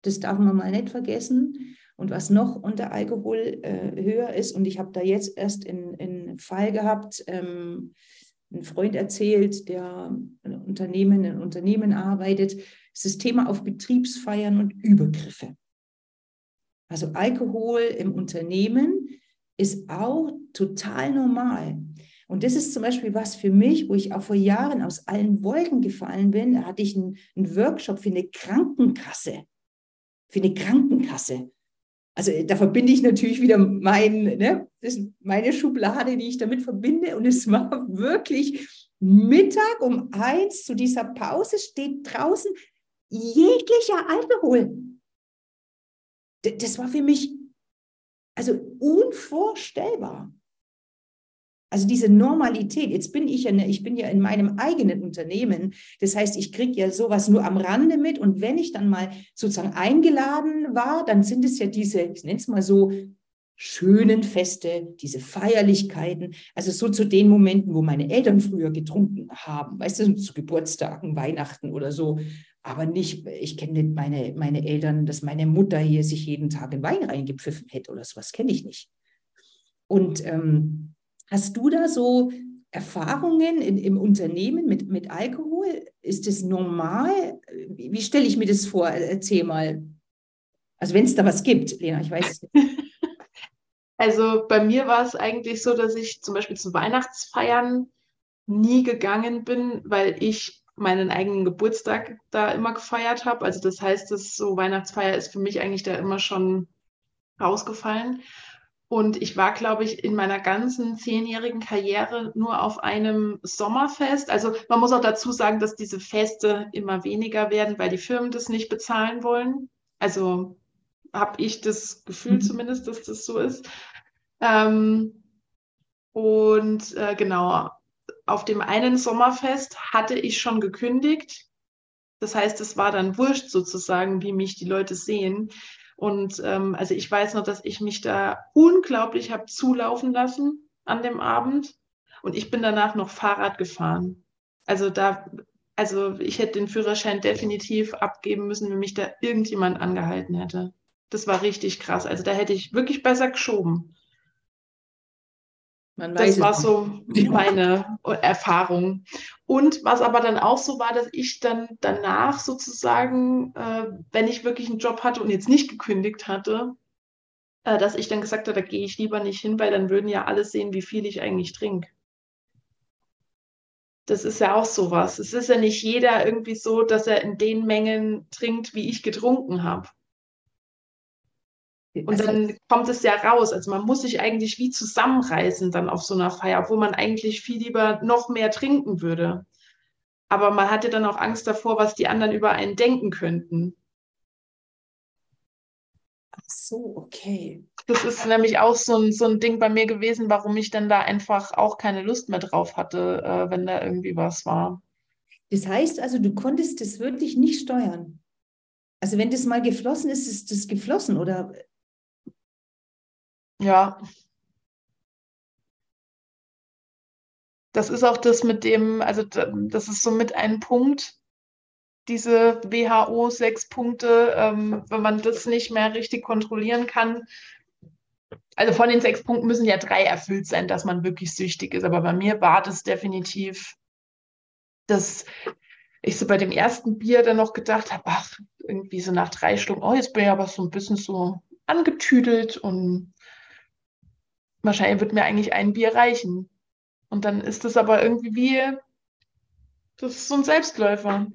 Das darf man mal nicht vergessen. Und was noch unter Alkohol äh, höher ist, und ich habe da jetzt erst einen Fall gehabt, ähm, ein Freund erzählt, der ein Unternehmen, ein Unternehmen arbeitet, ist das Thema auf Betriebsfeiern und Übergriffe. Also Alkohol im Unternehmen ist auch total normal. Und das ist zum Beispiel was für mich, wo ich auch vor Jahren aus allen Wolken gefallen bin. Da hatte ich einen, einen Workshop für eine Krankenkasse. Für eine Krankenkasse. Also da verbinde ich natürlich wieder mein, ne, das ist meine Schublade, die ich damit verbinde. Und es war wirklich Mittag um eins zu dieser Pause steht draußen jeglicher Alkohol. Das war für mich also unvorstellbar. Also diese Normalität, jetzt bin ich ja, ne, ich bin ja in meinem eigenen Unternehmen. Das heißt, ich kriege ja sowas nur am Rande mit. Und wenn ich dann mal sozusagen eingeladen war, dann sind es ja diese, ich nenne es mal so, schönen Feste, diese Feierlichkeiten, also so zu den Momenten, wo meine Eltern früher getrunken haben, weißt du, zu Geburtstagen, Weihnachten oder so. Aber nicht, ich kenne nicht meine, meine Eltern, dass meine Mutter hier sich jeden Tag in Wein reingepfiffen hätte oder sowas, kenne ich nicht. Und ähm, Hast du da so Erfahrungen in, im Unternehmen mit, mit Alkohol? Ist das normal? Wie, wie stelle ich mir das vor? Erzähl mal. Also wenn es da was gibt, Lena, ich weiß es nicht. Also bei mir war es eigentlich so, dass ich zum Beispiel zu Weihnachtsfeiern nie gegangen bin, weil ich meinen eigenen Geburtstag da immer gefeiert habe. Also das heißt, dass so Weihnachtsfeier ist für mich eigentlich da immer schon rausgefallen. Und ich war, glaube ich, in meiner ganzen zehnjährigen Karriere nur auf einem Sommerfest. Also man muss auch dazu sagen, dass diese Feste immer weniger werden, weil die Firmen das nicht bezahlen wollen. Also habe ich das Gefühl mhm. zumindest, dass das so ist. Ähm, und äh, genau, auf dem einen Sommerfest hatte ich schon gekündigt. Das heißt, es war dann wurscht sozusagen, wie mich die Leute sehen. Und ähm, also ich weiß noch, dass ich mich da unglaublich habe zulaufen lassen an dem Abend. Und ich bin danach noch Fahrrad gefahren. Also da, also ich hätte den Führerschein definitiv abgeben müssen, wenn mich da irgendjemand angehalten hätte. Das war richtig krass. Also da hätte ich wirklich besser geschoben. Das war so meine Erfahrung. Und was aber dann auch so war, dass ich dann danach sozusagen, äh, wenn ich wirklich einen Job hatte und jetzt nicht gekündigt hatte, äh, dass ich dann gesagt habe, da gehe ich lieber nicht hin, weil dann würden ja alle sehen, wie viel ich eigentlich trinke. Das ist ja auch sowas. Es ist ja nicht jeder irgendwie so, dass er in den Mengen trinkt, wie ich getrunken habe. Und also dann kommt es ja raus. Also man muss sich eigentlich wie zusammenreißen dann auf so einer Feier, obwohl man eigentlich viel lieber noch mehr trinken würde. Aber man hatte dann auch Angst davor, was die anderen über einen denken könnten. Ach so, okay. Das ist nämlich auch so ein, so ein Ding bei mir gewesen, warum ich dann da einfach auch keine Lust mehr drauf hatte, äh, wenn da irgendwie was war. Das heißt also, du konntest das wirklich nicht steuern. Also wenn das mal geflossen ist, ist das geflossen oder ja. Das ist auch das mit dem, also das ist so mit einem Punkt, diese WHO sechs Punkte, ähm, wenn man das nicht mehr richtig kontrollieren kann. Also von den sechs Punkten müssen ja drei erfüllt sein, dass man wirklich süchtig ist. Aber bei mir war das definitiv, dass ich so bei dem ersten Bier dann noch gedacht habe, ach, irgendwie so nach drei Stunden, oh, jetzt bin ich aber so ein bisschen so angetüdelt und wahrscheinlich wird mir eigentlich ein Bier reichen. Und dann ist das aber irgendwie wie, das ist so ein Selbstläufer.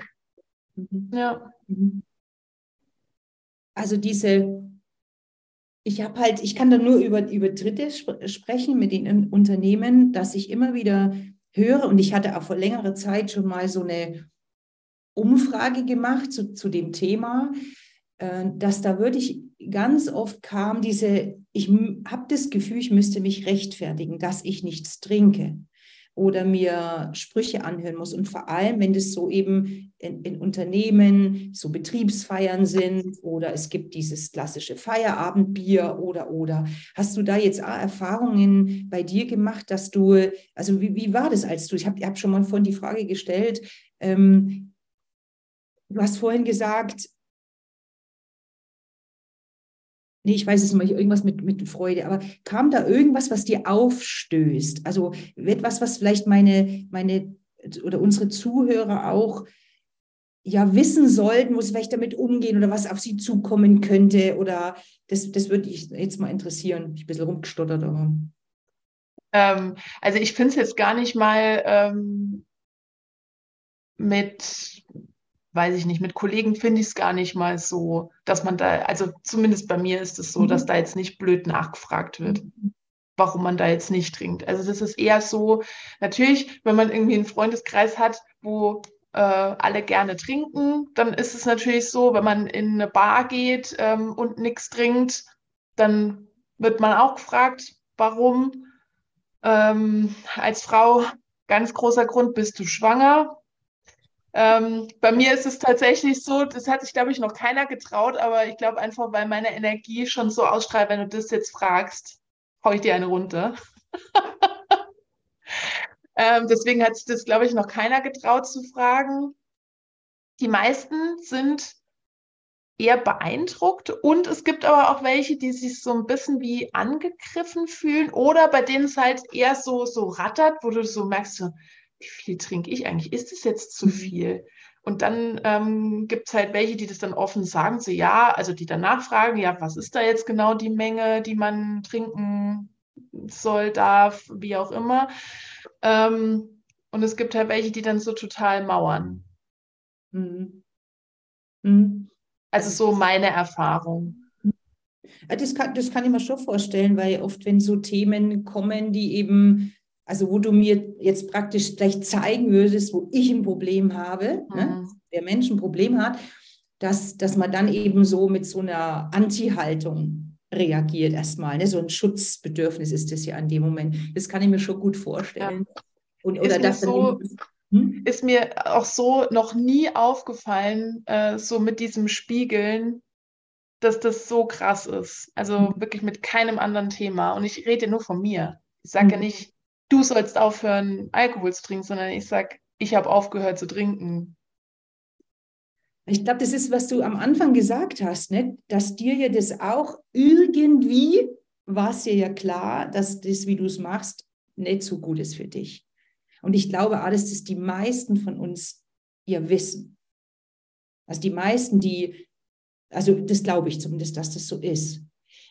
Mhm. Ja. Mhm. Also diese, ich habe halt, ich kann da nur über, über Dritte sp sprechen mit den Unternehmen, dass ich immer wieder höre und ich hatte auch vor längerer Zeit schon mal so eine Umfrage gemacht zu, zu dem Thema, äh, dass da wirklich ganz oft kam diese, ich habe das Gefühl, ich müsste mich rechtfertigen, dass ich nichts trinke oder mir Sprüche anhören muss. Und vor allem, wenn das so eben in, in, Unternehmen so Betriebsfeiern sind oder es gibt dieses klassische Feierabendbier oder oder. Hast du da jetzt Erfahrungen bei dir gemacht, dass du, also wie, wie war das, als du, ich habe hab schon mal vorhin die Frage gestellt, ähm, du hast vorhin gesagt, nee, ich weiß es nicht, irgendwas mit, mit Freude, aber kam da irgendwas, was dir aufstößt? Also etwas, was vielleicht meine, meine oder unsere Zuhörer auch ja wissen sollten, wo sie vielleicht damit umgehen oder was auf sie zukommen könnte oder das, das würde ich jetzt mal interessieren. Ich ein bisschen rumgestottert, aber. Ähm, also ich finde es jetzt gar nicht mal ähm, mit, weiß ich nicht, mit Kollegen finde ich es gar nicht mal so, dass man da, also zumindest bei mir ist es so, mhm. dass da jetzt nicht blöd nachgefragt wird. Mhm warum man da jetzt nicht trinkt. Also das ist eher so, natürlich, wenn man irgendwie einen Freundeskreis hat, wo äh, alle gerne trinken, dann ist es natürlich so, wenn man in eine Bar geht ähm, und nichts trinkt, dann wird man auch gefragt, warum. Ähm, als Frau ganz großer Grund, bist du schwanger? Ähm, bei mir ist es tatsächlich so, das hat sich, glaube ich, noch keiner getraut, aber ich glaube einfach, weil meine Energie schon so ausstrahlt, wenn du das jetzt fragst, hau ich dir eine runter. ähm, deswegen hat sich das, glaube ich, noch keiner getraut zu fragen. Die meisten sind eher beeindruckt und es gibt aber auch welche, die sich so ein bisschen wie angegriffen fühlen oder bei denen es halt eher so, so rattert, wo du so merkst, so, wie viel trinke ich eigentlich? Ist es jetzt zu mhm. viel? Und dann ähm, gibt es halt welche, die das dann offen sagen, so ja, also die dann nachfragen, ja, was ist da jetzt genau die Menge, die man trinken soll, darf, wie auch immer. Ähm, und es gibt halt welche, die dann so total mauern. Mhm. Mhm. Also so meine Erfahrung. Das kann, das kann ich mir schon vorstellen, weil oft, wenn so Themen kommen, die eben also wo du mir jetzt praktisch gleich zeigen würdest, wo ich ein Problem habe, ne? mhm. ne? der Mensch ein Problem hat, dass, dass man dann eben so mit so einer Anti-Haltung reagiert erstmal. Ne? So ein Schutzbedürfnis ist das ja an dem Moment. Das kann ich mir schon gut vorstellen. Ja. Und, oder ist, mir so, hm? ist mir auch so noch nie aufgefallen, äh, so mit diesem Spiegeln, dass das so krass ist. Also hm. wirklich mit keinem anderen Thema. Und ich rede nur von mir. Ich sage hm. ja nicht, du sollst aufhören, Alkohol zu trinken, sondern ich sage, ich habe aufgehört zu trinken. Ich glaube, das ist, was du am Anfang gesagt hast, ne? dass dir ja das auch irgendwie, war es dir ja klar, dass das, wie du es machst, nicht so gut ist für dich. Und ich glaube auch, dass das die meisten von uns ja wissen. Also die meisten, die, also das glaube ich zumindest, dass das so ist.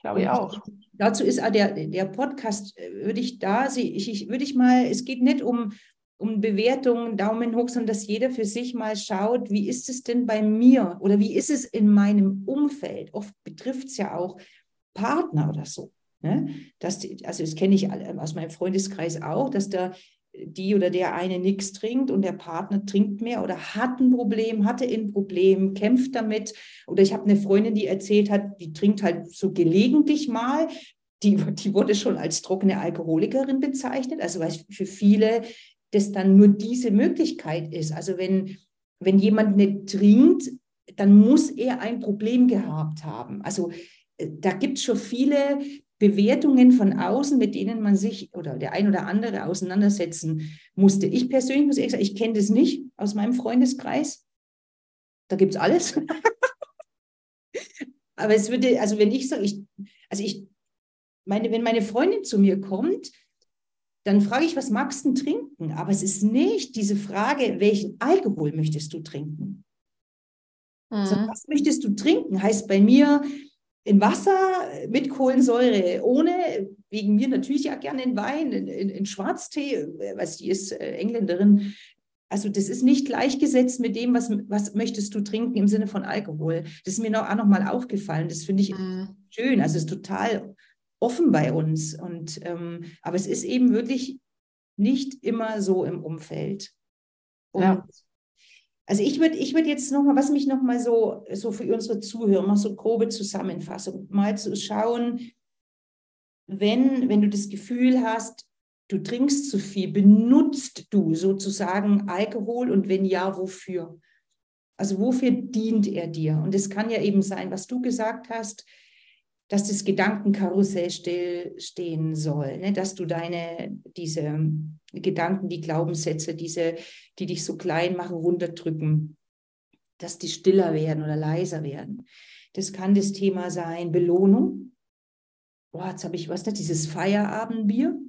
Glaube ich auch. Dazu ist der, der Podcast, äh, würde ich da, ich, würde ich mal, es geht nicht um, um Bewertungen, Daumen hoch, sondern dass jeder für sich mal schaut, wie ist es denn bei mir oder wie ist es in meinem Umfeld? Oft betrifft es ja auch Partner oder so. Ne? Das, also das kenne ich aus meinem Freundeskreis auch, dass da die oder der eine nichts trinkt und der Partner trinkt mehr oder hat ein Problem, hatte ein Problem, kämpft damit. Oder ich habe eine Freundin, die erzählt hat, die trinkt halt so gelegentlich mal. Die, die wurde schon als trockene Alkoholikerin bezeichnet. Also weil für viele das dann nur diese Möglichkeit ist. Also wenn, wenn jemand nicht trinkt, dann muss er ein Problem gehabt haben. Also äh, da gibt es schon viele Bewertungen von außen, mit denen man sich oder der ein oder andere auseinandersetzen musste. Ich persönlich muss ehrlich sagen, ich kenne das nicht aus meinem Freundeskreis. Da gibt es alles. Aber es würde, also wenn ich sage, ich, also ich meine, wenn meine Freundin zu mir kommt, dann frage ich, was magst du trinken? Aber es ist nicht diese Frage, welchen Alkohol möchtest du trinken? Mhm. Also, was möchtest du trinken? Heißt bei mir, in Wasser mit Kohlensäure, ohne, wegen mir natürlich ja gerne in Wein, in, in, in Schwarztee, was die ist äh, Engländerin. Also das ist nicht gleichgesetzt mit dem, was, was möchtest du trinken im Sinne von Alkohol. Das ist mir noch, auch noch mal aufgefallen. Das finde ich mhm. schön. Also es ist total offen bei uns. Und, ähm, aber es ist eben wirklich nicht immer so im Umfeld. Und ja. Also ich würde ich würd jetzt nochmal, was mich nochmal so, so für unsere Zuhörer, mal so grobe Zusammenfassung, mal zu schauen, wenn, wenn du das Gefühl hast, du trinkst zu viel, benutzt du sozusagen Alkohol und wenn ja, wofür? Also wofür dient er dir? Und es kann ja eben sein, was du gesagt hast, dass das Gedankenkarussell stillstehen soll, ne? dass du deine, diese Gedanken, die Glaubenssätze, diese, die dich so klein machen, runterdrücken, dass die stiller werden oder leiser werden. Das kann das Thema sein Belohnung. Boah, jetzt habe ich was, ne? dieses Feierabendbier.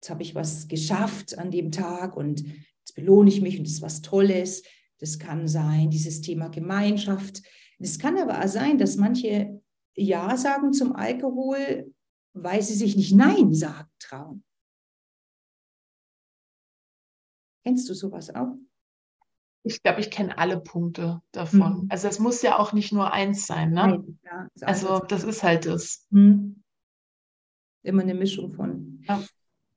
Jetzt habe ich was geschafft an dem Tag und jetzt belohne ich mich und das ist was Tolles. Das kann sein dieses Thema Gemeinschaft. Es kann aber auch sein, dass manche Ja sagen zum Alkohol, weil sie sich nicht Nein sagen trauen. Kennst du sowas auch? Ich glaube, ich kenne alle Punkte davon. Mhm. Also es muss ja auch nicht nur eins sein, ne? Nein, ja, also das ist halt das. Mhm. Immer eine Mischung von. Ja.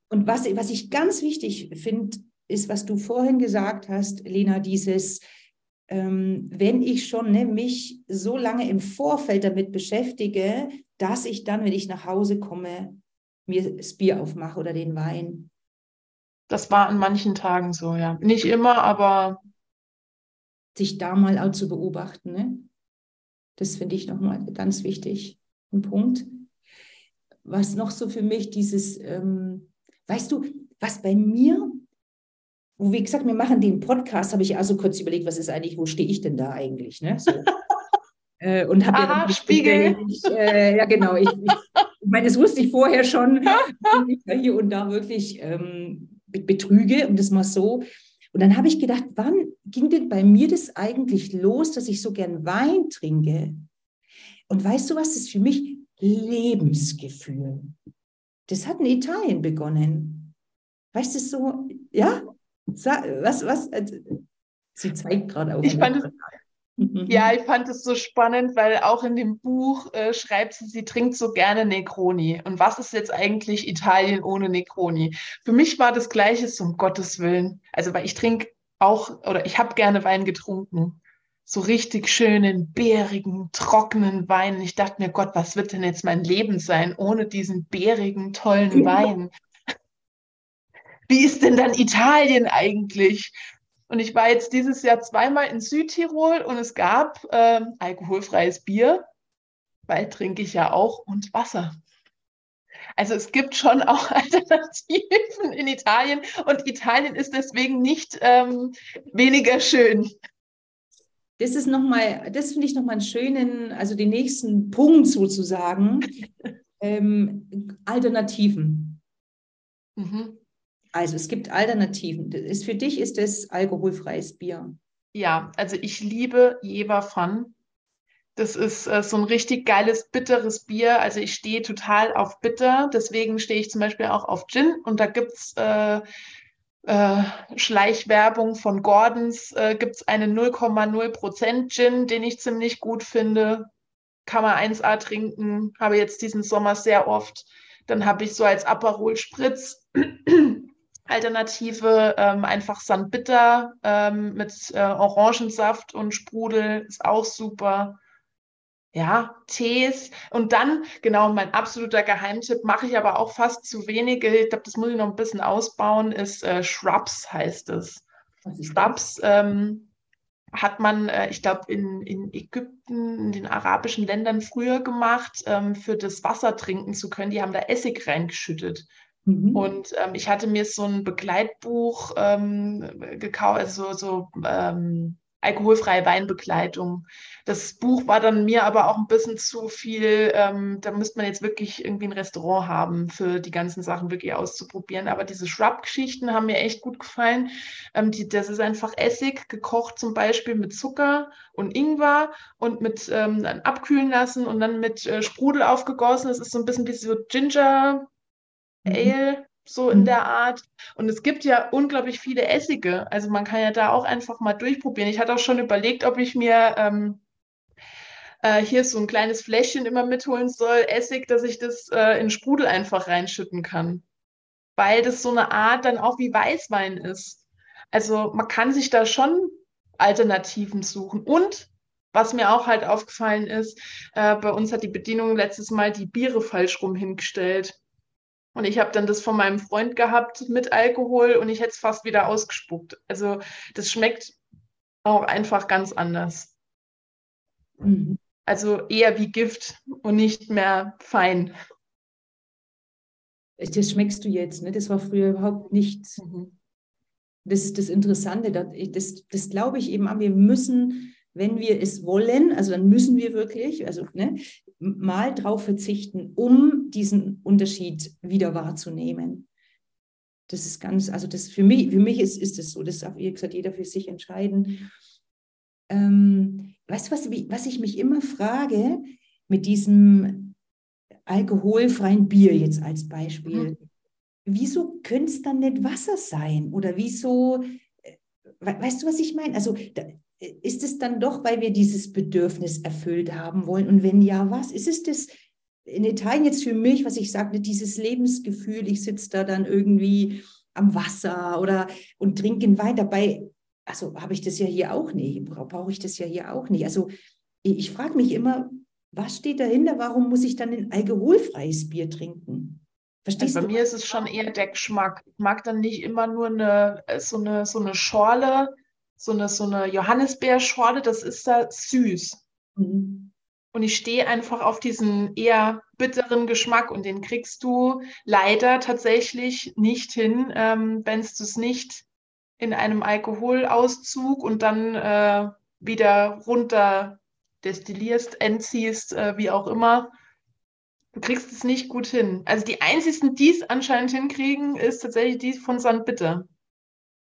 Und was, was ich ganz wichtig finde, ist, was du vorhin gesagt hast, Lena, dieses, ähm, wenn ich schon ne, mich so lange im Vorfeld damit beschäftige, dass ich dann, wenn ich nach Hause komme, mir das Bier aufmache oder den Wein. Das war an manchen Tagen so, ja. Nicht immer, aber. Sich da mal auch zu beobachten, ne? Das finde ich nochmal ganz wichtig. Ein Punkt. Was noch so für mich dieses, ähm, weißt du, was bei mir wie gesagt, wir machen den Podcast, habe ich also kurz überlegt, was ist eigentlich, wo stehe ich denn da eigentlich? Ne? So. äh, und habe ja Spiegel. Ich, äh, ja, genau. Ich, ich, ich meine, das wusste ich vorher schon, ich da hier und da wirklich ähm, betrüge und das mal so. Und dann habe ich gedacht, wann ging denn bei mir das eigentlich los, dass ich so gern Wein trinke? Und weißt du was, das ist für mich Lebensgefühl. Das hat in Italien begonnen. Weißt du, so, ja, was, was? Äh, sie zeigt gerade auf. Ich fand es, mhm. ja, ich fand es so spannend, weil auch in dem Buch äh, schreibt sie, sie trinkt so gerne Negroni. Und was ist jetzt eigentlich Italien ohne Negroni? Für mich war das Gleiche, um Gottes Willen. Also, weil ich trinke auch, oder ich habe gerne Wein getrunken. So richtig schönen, beerigen, trockenen Wein. Ich dachte mir, Gott, was wird denn jetzt mein Leben sein ohne diesen beerigen, tollen Wein? Wie ist denn dann Italien eigentlich? Und ich war jetzt dieses Jahr zweimal in Südtirol und es gab äh, alkoholfreies Bier, weil trinke ich ja auch, und Wasser. Also es gibt schon auch Alternativen in Italien und Italien ist deswegen nicht ähm, weniger schön. Das ist nochmal, das finde ich nochmal einen schönen, also den nächsten Punkt sozusagen, ähm, Alternativen. Mhm. Also es gibt Alternativen. Ist, für dich ist es alkoholfreies Bier. Ja, also ich liebe Jever. Das ist äh, so ein richtig geiles, bitteres Bier. Also ich stehe total auf bitter. Deswegen stehe ich zum Beispiel auch auf Gin. Und da gibt es äh, äh, Schleichwerbung von Gordons. Äh, gibt es einen 0,0% Gin, den ich ziemlich gut finde. Kann man 1A trinken. Habe jetzt diesen Sommer sehr oft. Dann habe ich so als Aperol Spritz Alternative ähm, einfach Sandbitter ähm, mit äh, Orangensaft und Sprudel ist auch super. Ja, Tees. Und dann, genau, mein absoluter Geheimtipp, mache ich aber auch fast zu wenige. Ich glaube, das muss ich noch ein bisschen ausbauen, ist äh, Shrubs heißt es. Shrubs ähm, hat man, äh, ich glaube, in, in Ägypten, in den arabischen Ländern früher gemacht, ähm, für das Wasser trinken zu können. Die haben da Essig reingeschüttet. Mhm. Und ähm, ich hatte mir so ein Begleitbuch ähm, gekauft, also so, ähm, alkoholfreie Weinbegleitung. Das Buch war dann mir aber auch ein bisschen zu viel. Ähm, da müsste man jetzt wirklich irgendwie ein Restaurant haben, für die ganzen Sachen wirklich auszuprobieren. Aber diese Shrub-Geschichten haben mir echt gut gefallen. Ähm, die, das ist einfach Essig, gekocht zum Beispiel mit Zucker und Ingwer und mit ähm, abkühlen lassen und dann mit äh, Sprudel aufgegossen. Das ist so ein bisschen wie so Ginger Mhm. Ale, so in mhm. der Art. Und es gibt ja unglaublich viele Essige. Also man kann ja da auch einfach mal durchprobieren. Ich hatte auch schon überlegt, ob ich mir ähm, äh, hier so ein kleines Fläschchen immer mitholen soll, Essig, dass ich das äh, in Sprudel einfach reinschütten kann. Weil das so eine Art dann auch wie Weißwein ist. Also man kann sich da schon Alternativen suchen. Und was mir auch halt aufgefallen ist, äh, bei uns hat die Bedienung letztes Mal die Biere falsch rum hingestellt. Und ich habe dann das von meinem Freund gehabt mit Alkohol und ich hätte es fast wieder ausgespuckt. Also das schmeckt auch einfach ganz anders. Mhm. Also eher wie Gift und nicht mehr fein. Das schmeckst du jetzt, ne? Das war früher überhaupt nichts. Mhm. Das ist das Interessante. Das, das glaube ich eben, wir müssen wenn wir es wollen, also dann müssen wir wirklich, also ne, mal drauf verzichten, um diesen Unterschied wieder wahrzunehmen. Das ist ganz, also das für mich, für mich ist, ist es so, das darf, wie gesagt, jeder für sich entscheiden. Ähm, weißt du, was, was ich mich immer frage mit diesem alkoholfreien Bier jetzt als Beispiel? Mhm. Wieso könnte es dann nicht Wasser sein? Oder wieso, äh, weißt du, was ich meine? Also da, ist es dann doch, weil wir dieses Bedürfnis erfüllt haben wollen? Und wenn ja, was? Ist es das in Italien jetzt für mich, was ich sagte, dieses Lebensgefühl, ich sitze da dann irgendwie am Wasser oder und trinke einen Wein dabei. Also habe ich das ja hier auch nicht, brauche ich das ja hier auch nicht. Also ich, ich frage mich immer, was steht dahinter? Warum muss ich dann ein alkoholfreies Bier trinken? Verstehst also bei du? mir ist es schon eher der Geschmack. Ich mag dann nicht immer nur eine, so, eine, so eine Schorle so eine, so eine Johannisbeerschorle, das ist da süß. Mhm. Und ich stehe einfach auf diesen eher bitteren Geschmack und den kriegst du leider tatsächlich nicht hin, ähm, wenn du es nicht in einem Alkoholauszug und dann äh, wieder runter destillierst, entziehst, äh, wie auch immer. Du kriegst es nicht gut hin. Also die einzigen, die es anscheinend hinkriegen, ist tatsächlich die von St.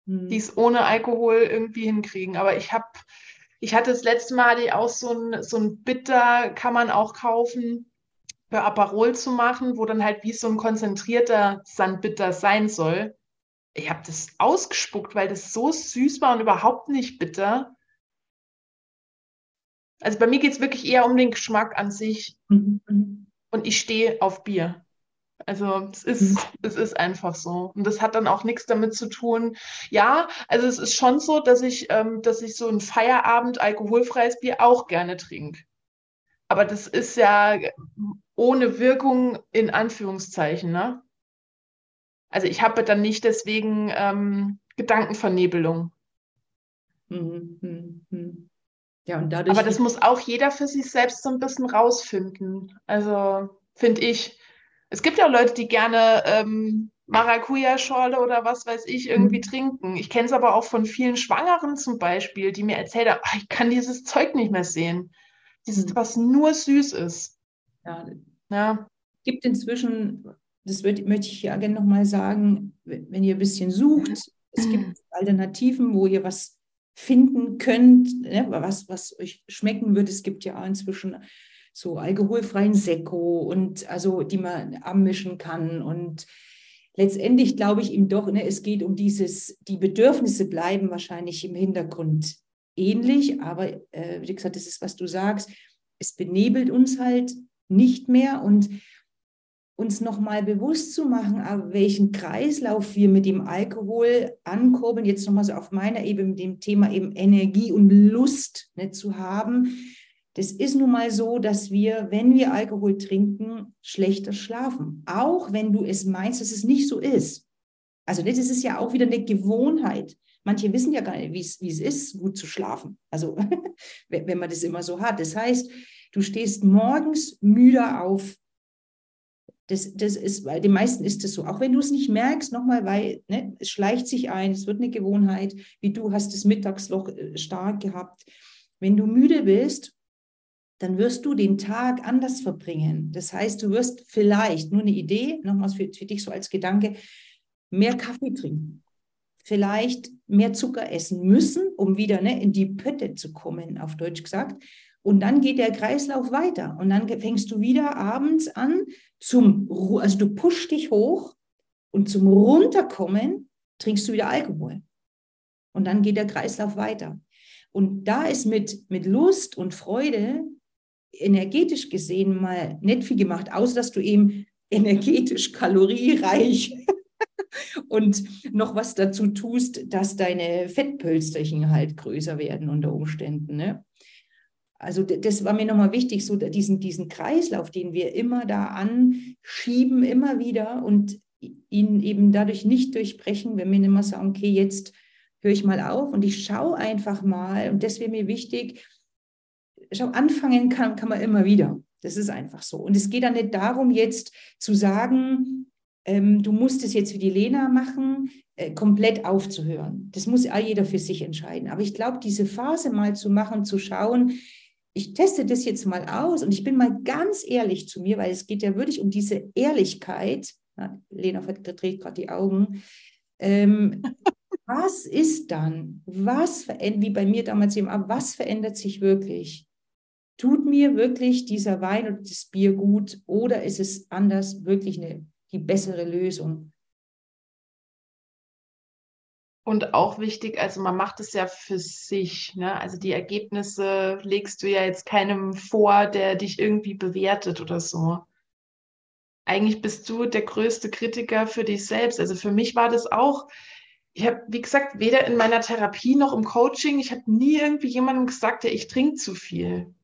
Bitter die es ohne Alkohol irgendwie hinkriegen. Aber ich habe, ich hatte das letzte Mal auch so ein, so ein Bitter, kann man auch kaufen, für Aperol zu machen, wo dann halt wie so ein konzentrierter Sandbitter sein soll. Ich habe das ausgespuckt, weil das so süß war und überhaupt nicht bitter. Also bei mir geht es wirklich eher um den Geschmack an sich. Mhm. Und ich stehe auf Bier. Also es ist, mhm. es ist einfach so. Und das hat dann auch nichts damit zu tun. Ja, also es ist schon so, dass ich, ähm, dass ich so ein Feierabend alkoholfreies Bier auch gerne trinke. Aber das ist ja ohne Wirkung in Anführungszeichen, ne? Also ich habe dann nicht deswegen ähm, Gedankenvernebelung. Mhm, mhm, mhm. Ja, und dadurch. Aber das muss auch jeder für sich selbst so ein bisschen rausfinden. Also finde ich. Es gibt ja Leute, die gerne ähm, Maracuja-Schorle oder was weiß ich irgendwie mhm. trinken. Ich kenne es aber auch von vielen Schwangeren zum Beispiel, die mir erzählen, oh, ich kann dieses Zeug nicht mehr sehen. Dieses, mhm. was nur süß ist. Ja. ja. Es gibt inzwischen, das wird, möchte ich hier gerne nochmal sagen, wenn ihr ein bisschen sucht, es gibt Alternativen, wo ihr was finden könnt, ne, was, was euch schmecken wird. Es gibt ja inzwischen so alkoholfreien Sekko und also die man abmischen kann. Und letztendlich glaube ich ihm doch, ne, es geht um dieses, die Bedürfnisse bleiben wahrscheinlich im Hintergrund ähnlich, aber äh, wie gesagt, das ist, was du sagst, es benebelt uns halt nicht mehr. Und uns nochmal bewusst zu machen, welchen Kreislauf wir mit dem Alkohol ankurbeln, jetzt nochmal so auf meiner Ebene mit dem Thema eben Energie und Lust ne, zu haben, das ist nun mal so, dass wir, wenn wir Alkohol trinken, schlechter schlafen. Auch wenn du es meinst, dass es nicht so ist. Also das ist ja auch wieder eine Gewohnheit. Manche wissen ja gar nicht, wie es, ist, gut zu schlafen. Also wenn man das immer so hat. Das heißt, du stehst morgens müde auf. Das, das ist, bei den meisten ist das so. Auch wenn du es nicht merkst, nochmal, weil ne, es schleicht sich ein, es wird eine Gewohnheit, wie du hast das Mittagsloch äh, stark gehabt. Wenn du müde bist, dann wirst du den Tag anders verbringen. Das heißt, du wirst vielleicht, nur eine Idee, nochmals für, für dich so als Gedanke, mehr Kaffee trinken. Vielleicht mehr Zucker essen müssen, um wieder ne, in die Pötte zu kommen, auf Deutsch gesagt. Und dann geht der Kreislauf weiter. Und dann fängst du wieder abends an zum, also du pushst dich hoch und zum Runterkommen trinkst du wieder Alkohol. Und dann geht der Kreislauf weiter. Und da ist mit, mit Lust und Freude energetisch gesehen mal nicht viel gemacht, außer dass du eben energetisch kaloriereich und noch was dazu tust, dass deine Fettpölsterchen halt größer werden unter Umständen. Ne? Also das war mir nochmal wichtig, so diesen, diesen Kreislauf, den wir immer da anschieben, immer wieder und ihn eben dadurch nicht durchbrechen, wenn wir immer sagen, okay, jetzt höre ich mal auf und ich schaue einfach mal und das wäre mir wichtig, schau, anfangen kann, kann man immer wieder. Das ist einfach so. Und es geht dann nicht darum, jetzt zu sagen, ähm, du musst es jetzt wie die Lena machen, äh, komplett aufzuhören. Das muss auch jeder für sich entscheiden. Aber ich glaube, diese Phase mal zu machen, zu schauen, ich teste das jetzt mal aus und ich bin mal ganz ehrlich zu mir, weil es geht ja wirklich um diese Ehrlichkeit. Na, Lena verdreht gerade die Augen. Ähm, was ist dann? Was verändert, wie bei mir damals eben, was verändert sich wirklich? Tut mir wirklich dieser Wein und das Bier gut oder ist es anders wirklich eine, die bessere Lösung? Und auch wichtig, also man macht es ja für sich. Ne? Also die Ergebnisse legst du ja jetzt keinem vor, der dich irgendwie bewertet oder so. Eigentlich bist du der größte Kritiker für dich selbst. Also für mich war das auch, ich habe, wie gesagt, weder in meiner Therapie noch im Coaching, ich habe nie irgendwie jemandem gesagt, ja, ich trinke zu viel.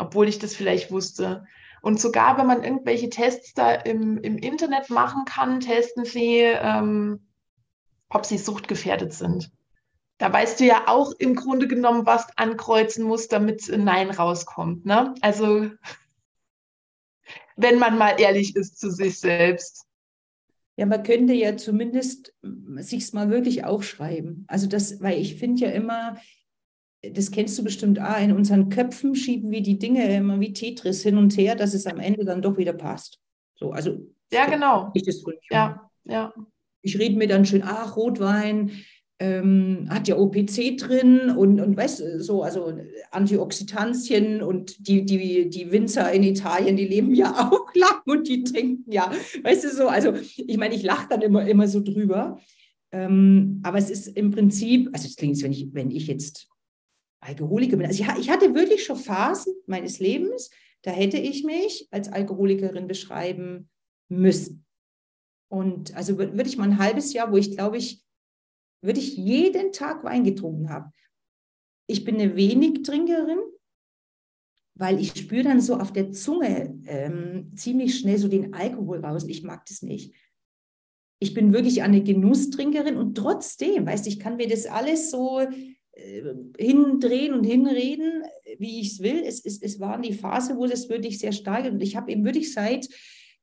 Obwohl ich das vielleicht wusste. Und sogar wenn man irgendwelche Tests da im, im Internet machen kann, testen sie, ähm, ob sie suchtgefährdet sind. Da weißt du ja auch im Grunde genommen, was ankreuzen muss, damit ein Nein rauskommt. Ne? Also, wenn man mal ehrlich ist zu sich selbst. Ja, man könnte ja zumindest sich mal wirklich aufschreiben. Also das, weil ich finde ja immer, das kennst du bestimmt auch, in unseren Köpfen schieben wir die Dinge immer wie Tetris hin und her, dass es am Ende dann doch wieder passt. So, also ja, genau. Ich das ja, ja ich rede mir dann schön, ach, Rotwein ähm, hat ja OPC drin und, und weißt du, so, also Antioxidantien und die, die, die Winzer in Italien, die leben ja auch lang und die trinken ja, weißt du, so, also ich meine, ich lache dann immer, immer so drüber. Ähm, aber es ist im Prinzip, also es klingt, wenn ich, wenn ich jetzt Alkoholiker bin, also ich, ich hatte wirklich schon Phasen meines Lebens, da hätte ich mich als Alkoholikerin beschreiben müssen. Und also würde ich mal ein halbes Jahr, wo ich glaube ich, würde ich jeden Tag Wein getrunken habe. Ich bin eine wenig Trinkerin, weil ich spüre dann so auf der Zunge ähm, ziemlich schnell so den Alkohol raus. Ich mag das nicht. Ich bin wirklich eine Genusstrinkerin und trotzdem, weißt du, ich kann mir das alles so hindrehen und hinreden, wie ich es will. Es, es, es war die Phase, wo das wirklich sehr stark und ich habe eben wirklich seit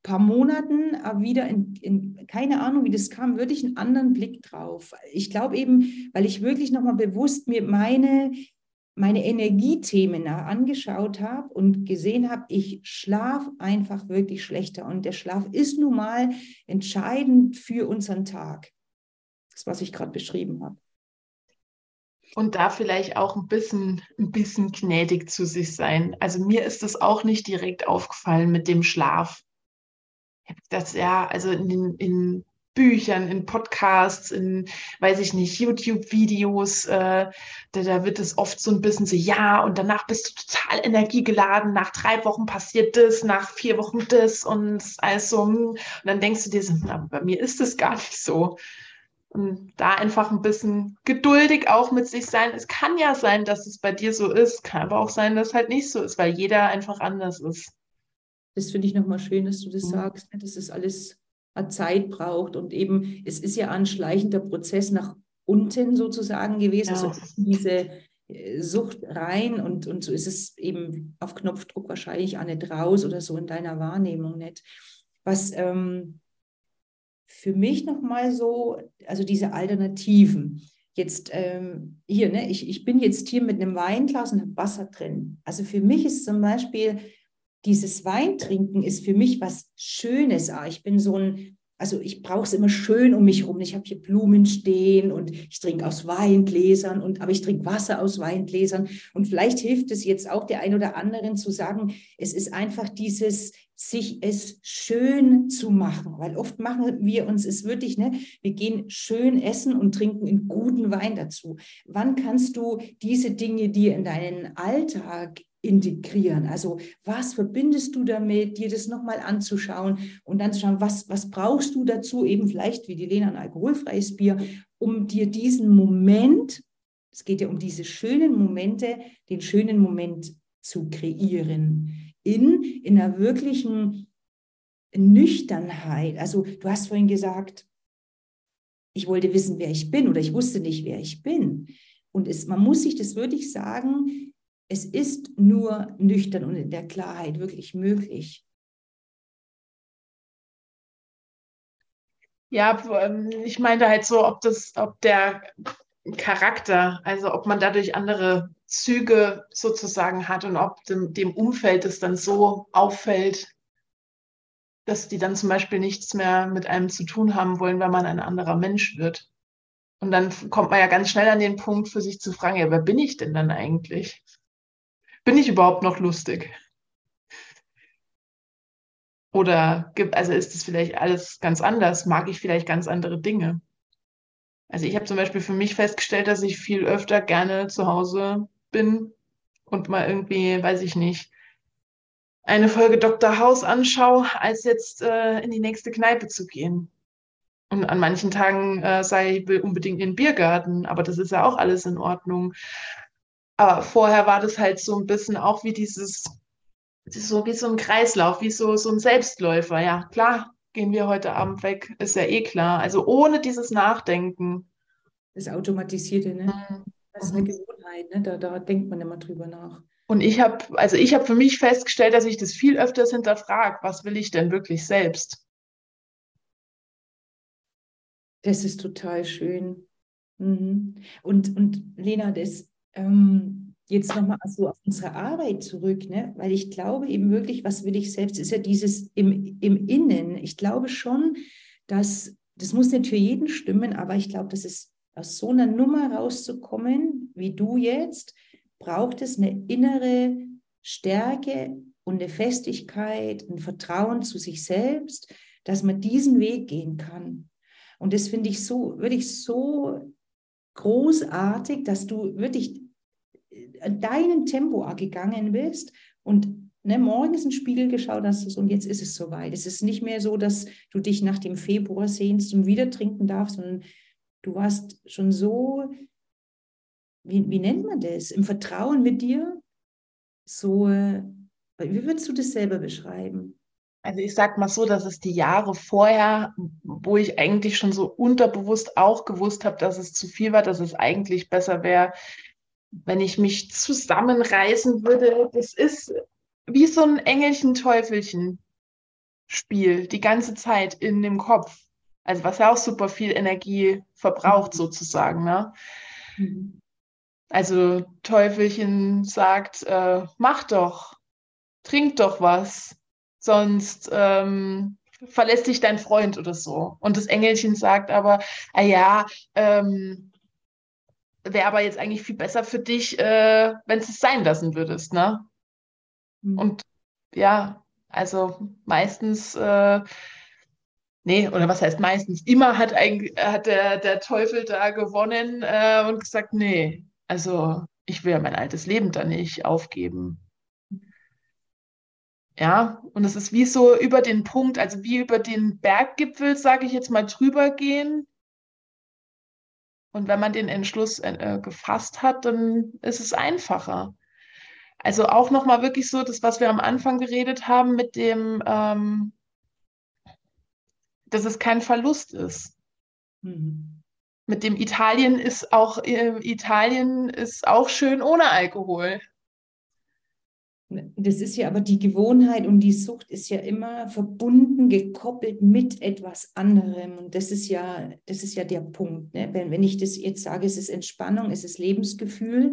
paar Monaten äh, wieder in, in, keine Ahnung, wie das kam, wirklich einen anderen Blick drauf. Ich glaube eben, weil ich wirklich nochmal bewusst mir meine, meine Energiethemen angeschaut habe und gesehen habe, ich schlafe einfach wirklich schlechter. Und der Schlaf ist nun mal entscheidend für unseren Tag. Das, was ich gerade beschrieben habe. Und da vielleicht auch ein bisschen, ein bisschen gnädig zu sich sein. Also mir ist das auch nicht direkt aufgefallen mit dem Schlaf das ja, also in, in Büchern, in Podcasts, in, weiß ich nicht, YouTube-Videos, äh, da, da, wird es oft so ein bisschen so, ja, und danach bist du total energiegeladen, nach drei Wochen passiert das, nach vier Wochen das und also, und dann denkst du dir so, na, bei mir ist es gar nicht so. Und da einfach ein bisschen geduldig auch mit sich sein. Es kann ja sein, dass es bei dir so ist, kann aber auch sein, dass es halt nicht so ist, weil jeder einfach anders ist das finde ich nochmal schön, dass du das mhm. sagst, ne, dass es alles Zeit braucht und eben, es ist ja ein schleichender Prozess nach unten sozusagen gewesen, ja. also diese äh, Sucht rein und, und so ist es eben auf Knopfdruck wahrscheinlich auch nicht raus oder so in deiner Wahrnehmung nicht. Was ähm, für mich nochmal so, also diese Alternativen, jetzt ähm, hier, ne, ich, ich bin jetzt hier mit einem Weinglas und habe Wasser drin. Also für mich ist zum Beispiel dieses Weintrinken ist für mich was Schönes. Ah, ich bin so ein, also ich brauche es immer schön um mich herum. Ich habe hier Blumen stehen und ich trinke aus Weingläsern und aber ich trinke Wasser aus Weingläsern. Und vielleicht hilft es jetzt auch der ein oder anderen zu sagen, es ist einfach dieses sich es schön zu machen, weil oft machen wir uns es wirklich, ne, wir gehen schön essen und trinken einen guten Wein dazu. Wann kannst du diese Dinge dir in deinen Alltag integrieren. Also was verbindest du damit, dir das nochmal anzuschauen und dann zu schauen, was, was brauchst du dazu, eben vielleicht wie die Lena ein alkoholfreies Bier, um dir diesen Moment, es geht ja um diese schönen Momente, den schönen Moment zu kreieren, in, in einer wirklichen Nüchternheit. Also du hast vorhin gesagt, ich wollte wissen, wer ich bin oder ich wusste nicht, wer ich bin. Und es, man muss sich das wirklich sagen, es ist nur nüchtern und in der Klarheit wirklich möglich. Ja, ähm, ich meinte halt so, ob das, ob der Charakter, also ob man dadurch andere Züge sozusagen hat und ob dem, dem Umfeld es dann so auffällt, dass die dann zum Beispiel nichts mehr mit einem zu tun haben wollen, weil man ein anderer Mensch wird. Und dann kommt man ja ganz schnell an den Punkt, für sich zu fragen, ja, wer bin ich denn dann eigentlich? Bin ich überhaupt noch lustig? Oder gibt, also ist es vielleicht alles ganz anders? Mag ich vielleicht ganz andere Dinge? Also ich habe zum Beispiel für mich festgestellt, dass ich viel öfter gerne zu Hause bin und mal irgendwie, weiß ich nicht, eine Folge Dr. House anschaue, als jetzt äh, in die nächste Kneipe zu gehen. Und an manchen Tagen äh, sei ich will unbedingt in den Biergarten, aber das ist ja auch alles in Ordnung. Aber vorher war das halt so ein bisschen auch wie dieses, so wie so ein Kreislauf, wie so, so ein Selbstläufer. Ja, klar, gehen wir heute Abend weg, ist ja eh klar. Also ohne dieses Nachdenken. Das Automatisierte, ne? Mhm. Das ist eine Gewohnheit, ne? Da, da denkt man immer drüber nach. Und ich habe, also ich habe für mich festgestellt, dass ich das viel öfters hinterfrage, was will ich denn wirklich selbst? Das ist total schön. Mhm. Und, und Lena, das ähm, jetzt nochmal so auf unsere Arbeit zurück, ne? weil ich glaube eben wirklich, was will ich selbst, ist ja dieses im, im Innen. Ich glaube schon, dass, das muss nicht für jeden stimmen, aber ich glaube, dass es aus so einer Nummer rauszukommen, wie du jetzt, braucht es eine innere Stärke und eine Festigkeit, ein Vertrauen zu sich selbst, dass man diesen Weg gehen kann. Und das finde ich so, wirklich so großartig, dass du wirklich deinen Tempo gegangen bist und ne, morgens in den Spiegel geschaut hast und jetzt ist es soweit. Es ist nicht mehr so, dass du dich nach dem Februar sehnst und wieder trinken darfst, sondern du warst schon so, wie, wie nennt man das, im Vertrauen mit dir. So, äh, wie würdest du das selber beschreiben? Also ich sag mal so, dass es die Jahre vorher, wo ich eigentlich schon so unterbewusst auch gewusst habe, dass es zu viel war, dass es eigentlich besser wäre, wenn ich mich zusammenreißen würde, das ist wie so ein Engelchen-Teufelchen-Spiel die ganze Zeit in dem Kopf. Also was ja auch super viel Energie verbraucht mhm. sozusagen. Ne? Mhm. Also Teufelchen sagt, äh, mach doch, trink doch was, sonst ähm, verlässt dich dein Freund oder so. Und das Engelchen sagt aber, ah ja, ähm, wäre aber jetzt eigentlich viel besser für dich, äh, wenn es sein lassen würdest, ne? Mhm. Und ja, also meistens, äh, nee, oder was heißt meistens? Immer hat, ein, hat der, der Teufel da gewonnen äh, und gesagt, nee, also ich will ja mein altes Leben da nicht aufgeben. Ja, und es ist wie so über den Punkt, also wie über den Berggipfel, sage ich jetzt mal, drüber gehen und wenn man den Entschluss äh, gefasst hat, dann ist es einfacher. Also auch nochmal wirklich so, das, was wir am Anfang geredet haben, mit dem, ähm, dass es kein Verlust ist. Mhm. Mit dem Italien ist auch, äh, Italien ist auch schön ohne Alkohol. Das ist ja aber die Gewohnheit und die Sucht ist ja immer verbunden, gekoppelt mit etwas anderem. Und das ist ja, das ist ja der Punkt. Ne? Wenn, wenn ich das jetzt sage, es ist Entspannung, es ist Lebensgefühl,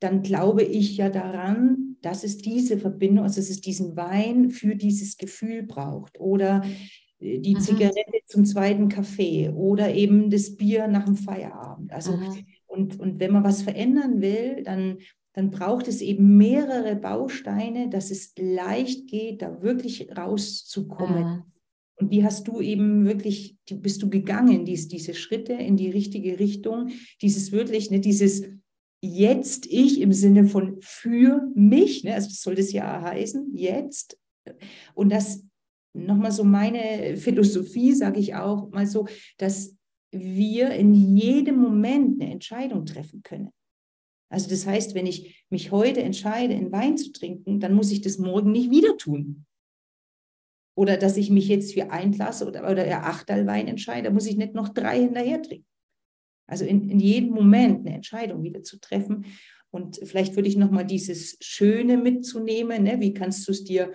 dann glaube ich ja daran, dass es diese Verbindung, also dass es diesen Wein für dieses Gefühl braucht. Oder die mhm. Zigarette zum zweiten Kaffee oder eben das Bier nach dem Feierabend. Also mhm. und, und wenn man was verändern will, dann dann braucht es eben mehrere Bausteine, dass es leicht geht, da wirklich rauszukommen. Mhm. Und wie hast du eben wirklich, bist du gegangen, dies, diese Schritte in die richtige Richtung, dieses wirklich, ne, dieses jetzt ich im Sinne von für mich, ne, also das soll das ja heißen, jetzt. Und das nochmal so meine Philosophie, sage ich auch mal so, dass wir in jedem Moment eine Entscheidung treffen können. Also das heißt, wenn ich mich heute entscheide, in Wein zu trinken, dann muss ich das morgen nicht wieder tun. Oder dass ich mich jetzt für ein Glas oder, oder ja, Achtel Wein entscheide, muss ich nicht noch drei hinterher trinken. Also in, in jedem Moment eine Entscheidung wieder zu treffen. Und vielleicht würde ich nochmal dieses Schöne mitzunehmen. Ne? Wie kannst du es dir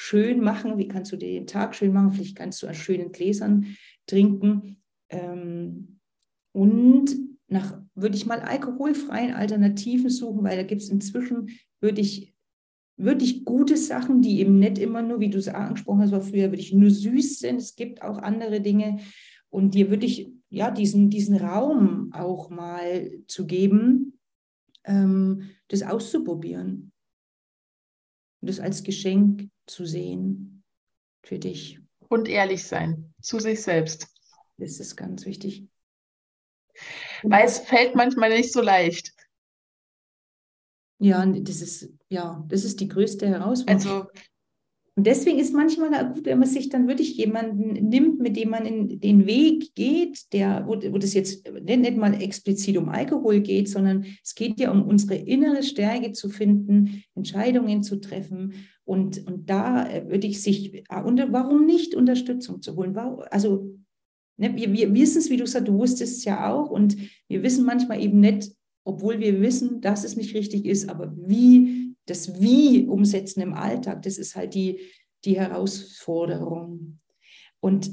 schön machen? Wie kannst du dir den Tag schön machen? Vielleicht kannst du an schönen Gläsern trinken. Ähm, und nach, würde ich mal alkoholfreien Alternativen suchen, weil da gibt es inzwischen, würde ich, wirklich gute Sachen, die eben nicht immer nur, wie du es angesprochen hast, war früher wirklich nur süß sind. Es gibt auch andere Dinge. Und dir würde ich ja diesen, diesen Raum auch mal zu geben, ähm, das auszuprobieren. Und das als Geschenk zu sehen für dich. Und ehrlich sein zu sich selbst. Das ist ganz wichtig. Weil es fällt manchmal nicht so leicht. Ja, das ist, ja, das ist die größte Herausforderung. Also, und deswegen ist manchmal gut, wenn man sich dann wirklich jemanden nimmt, mit dem man in den Weg geht, der, wo, wo das jetzt nicht mal explizit um Alkohol geht, sondern es geht ja um unsere innere Stärke zu finden, Entscheidungen zu treffen. Und, und da äh, würde ich sich, ah, und warum nicht Unterstützung zu holen? Also Ne, wir, wir wissen es, wie du sagst, du wusstest es ja auch und wir wissen manchmal eben nicht, obwohl wir wissen, dass es nicht richtig ist, aber wie, das Wie umsetzen im Alltag, das ist halt die, die Herausforderung. Und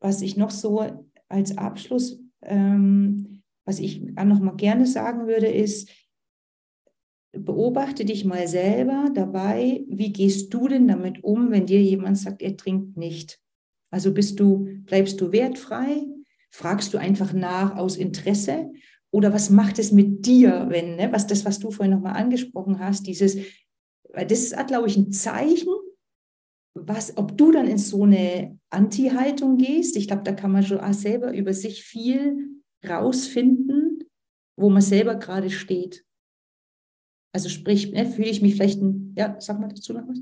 was ich noch so als Abschluss, ähm, was ich noch mal gerne sagen würde, ist, beobachte dich mal selber dabei, wie gehst du denn damit um, wenn dir jemand sagt, er trinkt nicht? Also bist du, bleibst du wertfrei? Fragst du einfach nach aus Interesse? Oder was macht es mit dir, wenn, ne, was das, was du vorhin nochmal angesprochen hast, dieses, weil das ist, glaube ich, ein Zeichen, was, ob du dann in so eine Anti-Haltung gehst. Ich glaube, da kann man schon auch selber über sich viel rausfinden, wo man selber gerade steht. Also sprich, ne, fühle ich mich vielleicht, ein, ja, sag mal dazu noch was.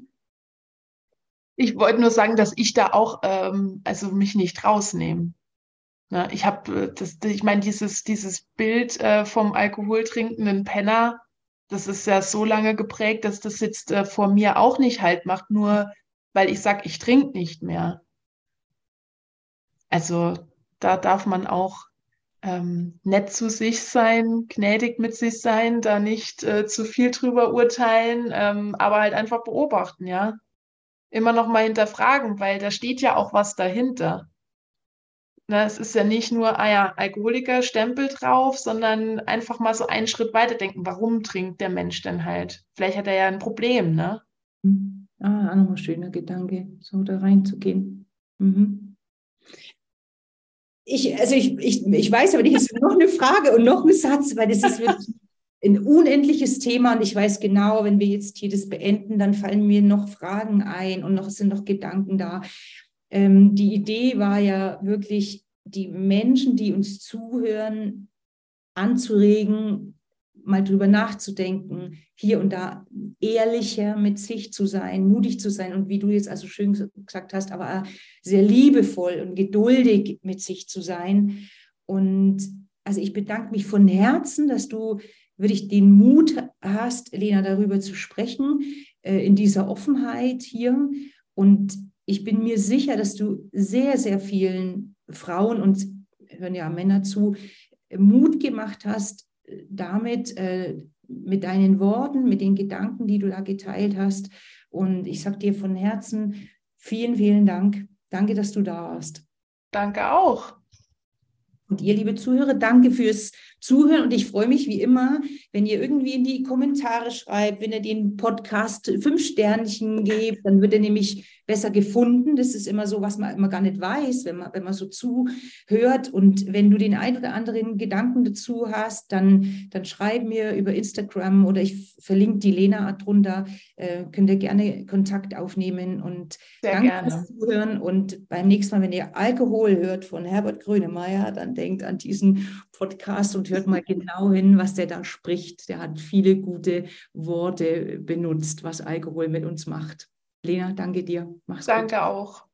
Ich wollte nur sagen, dass ich da auch, ähm, also mich nicht rausnehme. Ne, ich habe, äh, das, ich meine, dieses, dieses Bild äh, vom alkoholtrinkenden Penner, das ist ja so lange geprägt, dass das jetzt äh, vor mir auch nicht halt macht, nur weil ich sage, ich trinke nicht mehr. Also da darf man auch ähm, nett zu sich sein, gnädig mit sich sein, da nicht äh, zu viel drüber urteilen, ähm, aber halt einfach beobachten, ja immer noch mal hinterfragen, weil da steht ja auch was dahinter. Na, es ist ja nicht nur, ah ja, Alkoholiker, Stempel drauf, sondern einfach mal so einen Schritt weiter denken, warum trinkt der Mensch denn halt? Vielleicht hat er ja ein Problem, ne? Mhm. Ah, auch nochmal ein schöner Gedanke, so da reinzugehen. Mhm. Ich, also ich, ich, ich weiß aber nicht, es ist noch eine Frage und noch ein Satz, weil das ist wirklich ein unendliches Thema und ich weiß genau, wenn wir jetzt hier das beenden, dann fallen mir noch Fragen ein und noch sind noch Gedanken da. Ähm, die Idee war ja wirklich, die Menschen, die uns zuhören, anzuregen, mal drüber nachzudenken, hier und da ehrlicher mit sich zu sein, mutig zu sein und wie du jetzt also schön gesagt hast, aber sehr liebevoll und geduldig mit sich zu sein. Und also ich bedanke mich von Herzen, dass du würde ich den Mut hast, Lena, darüber zu sprechen, äh, in dieser Offenheit hier. Und ich bin mir sicher, dass du sehr, sehr vielen Frauen und hören ja Männer zu, Mut gemacht hast, damit äh, mit deinen Worten, mit den Gedanken, die du da geteilt hast. Und ich sage dir von Herzen vielen, vielen Dank. Danke, dass du da warst. Danke auch. Und ihr, liebe Zuhörer, danke fürs Zuhören. Und ich freue mich wie immer, wenn ihr irgendwie in die Kommentare schreibt, wenn ihr den Podcast fünf Sternchen gebt, dann wird er nämlich besser gefunden. Das ist immer so, was man immer gar nicht weiß, wenn man, wenn man so zuhört. Und wenn du den ein oder anderen Gedanken dazu hast, dann, dann schreib mir über Instagram oder ich verlinke die Lena drunter. Äh, könnt ihr gerne Kontakt aufnehmen und Sehr danke gerne. fürs Zuhören. Und beim nächsten Mal, wenn ihr Alkohol hört von Herbert Grönemeyer, dann denkt an diesen Podcast und hört mal genau hin, was der da spricht. Der hat viele gute Worte benutzt, was Alkohol mit uns macht. Lena, danke dir. Mach's danke gut. Danke auch.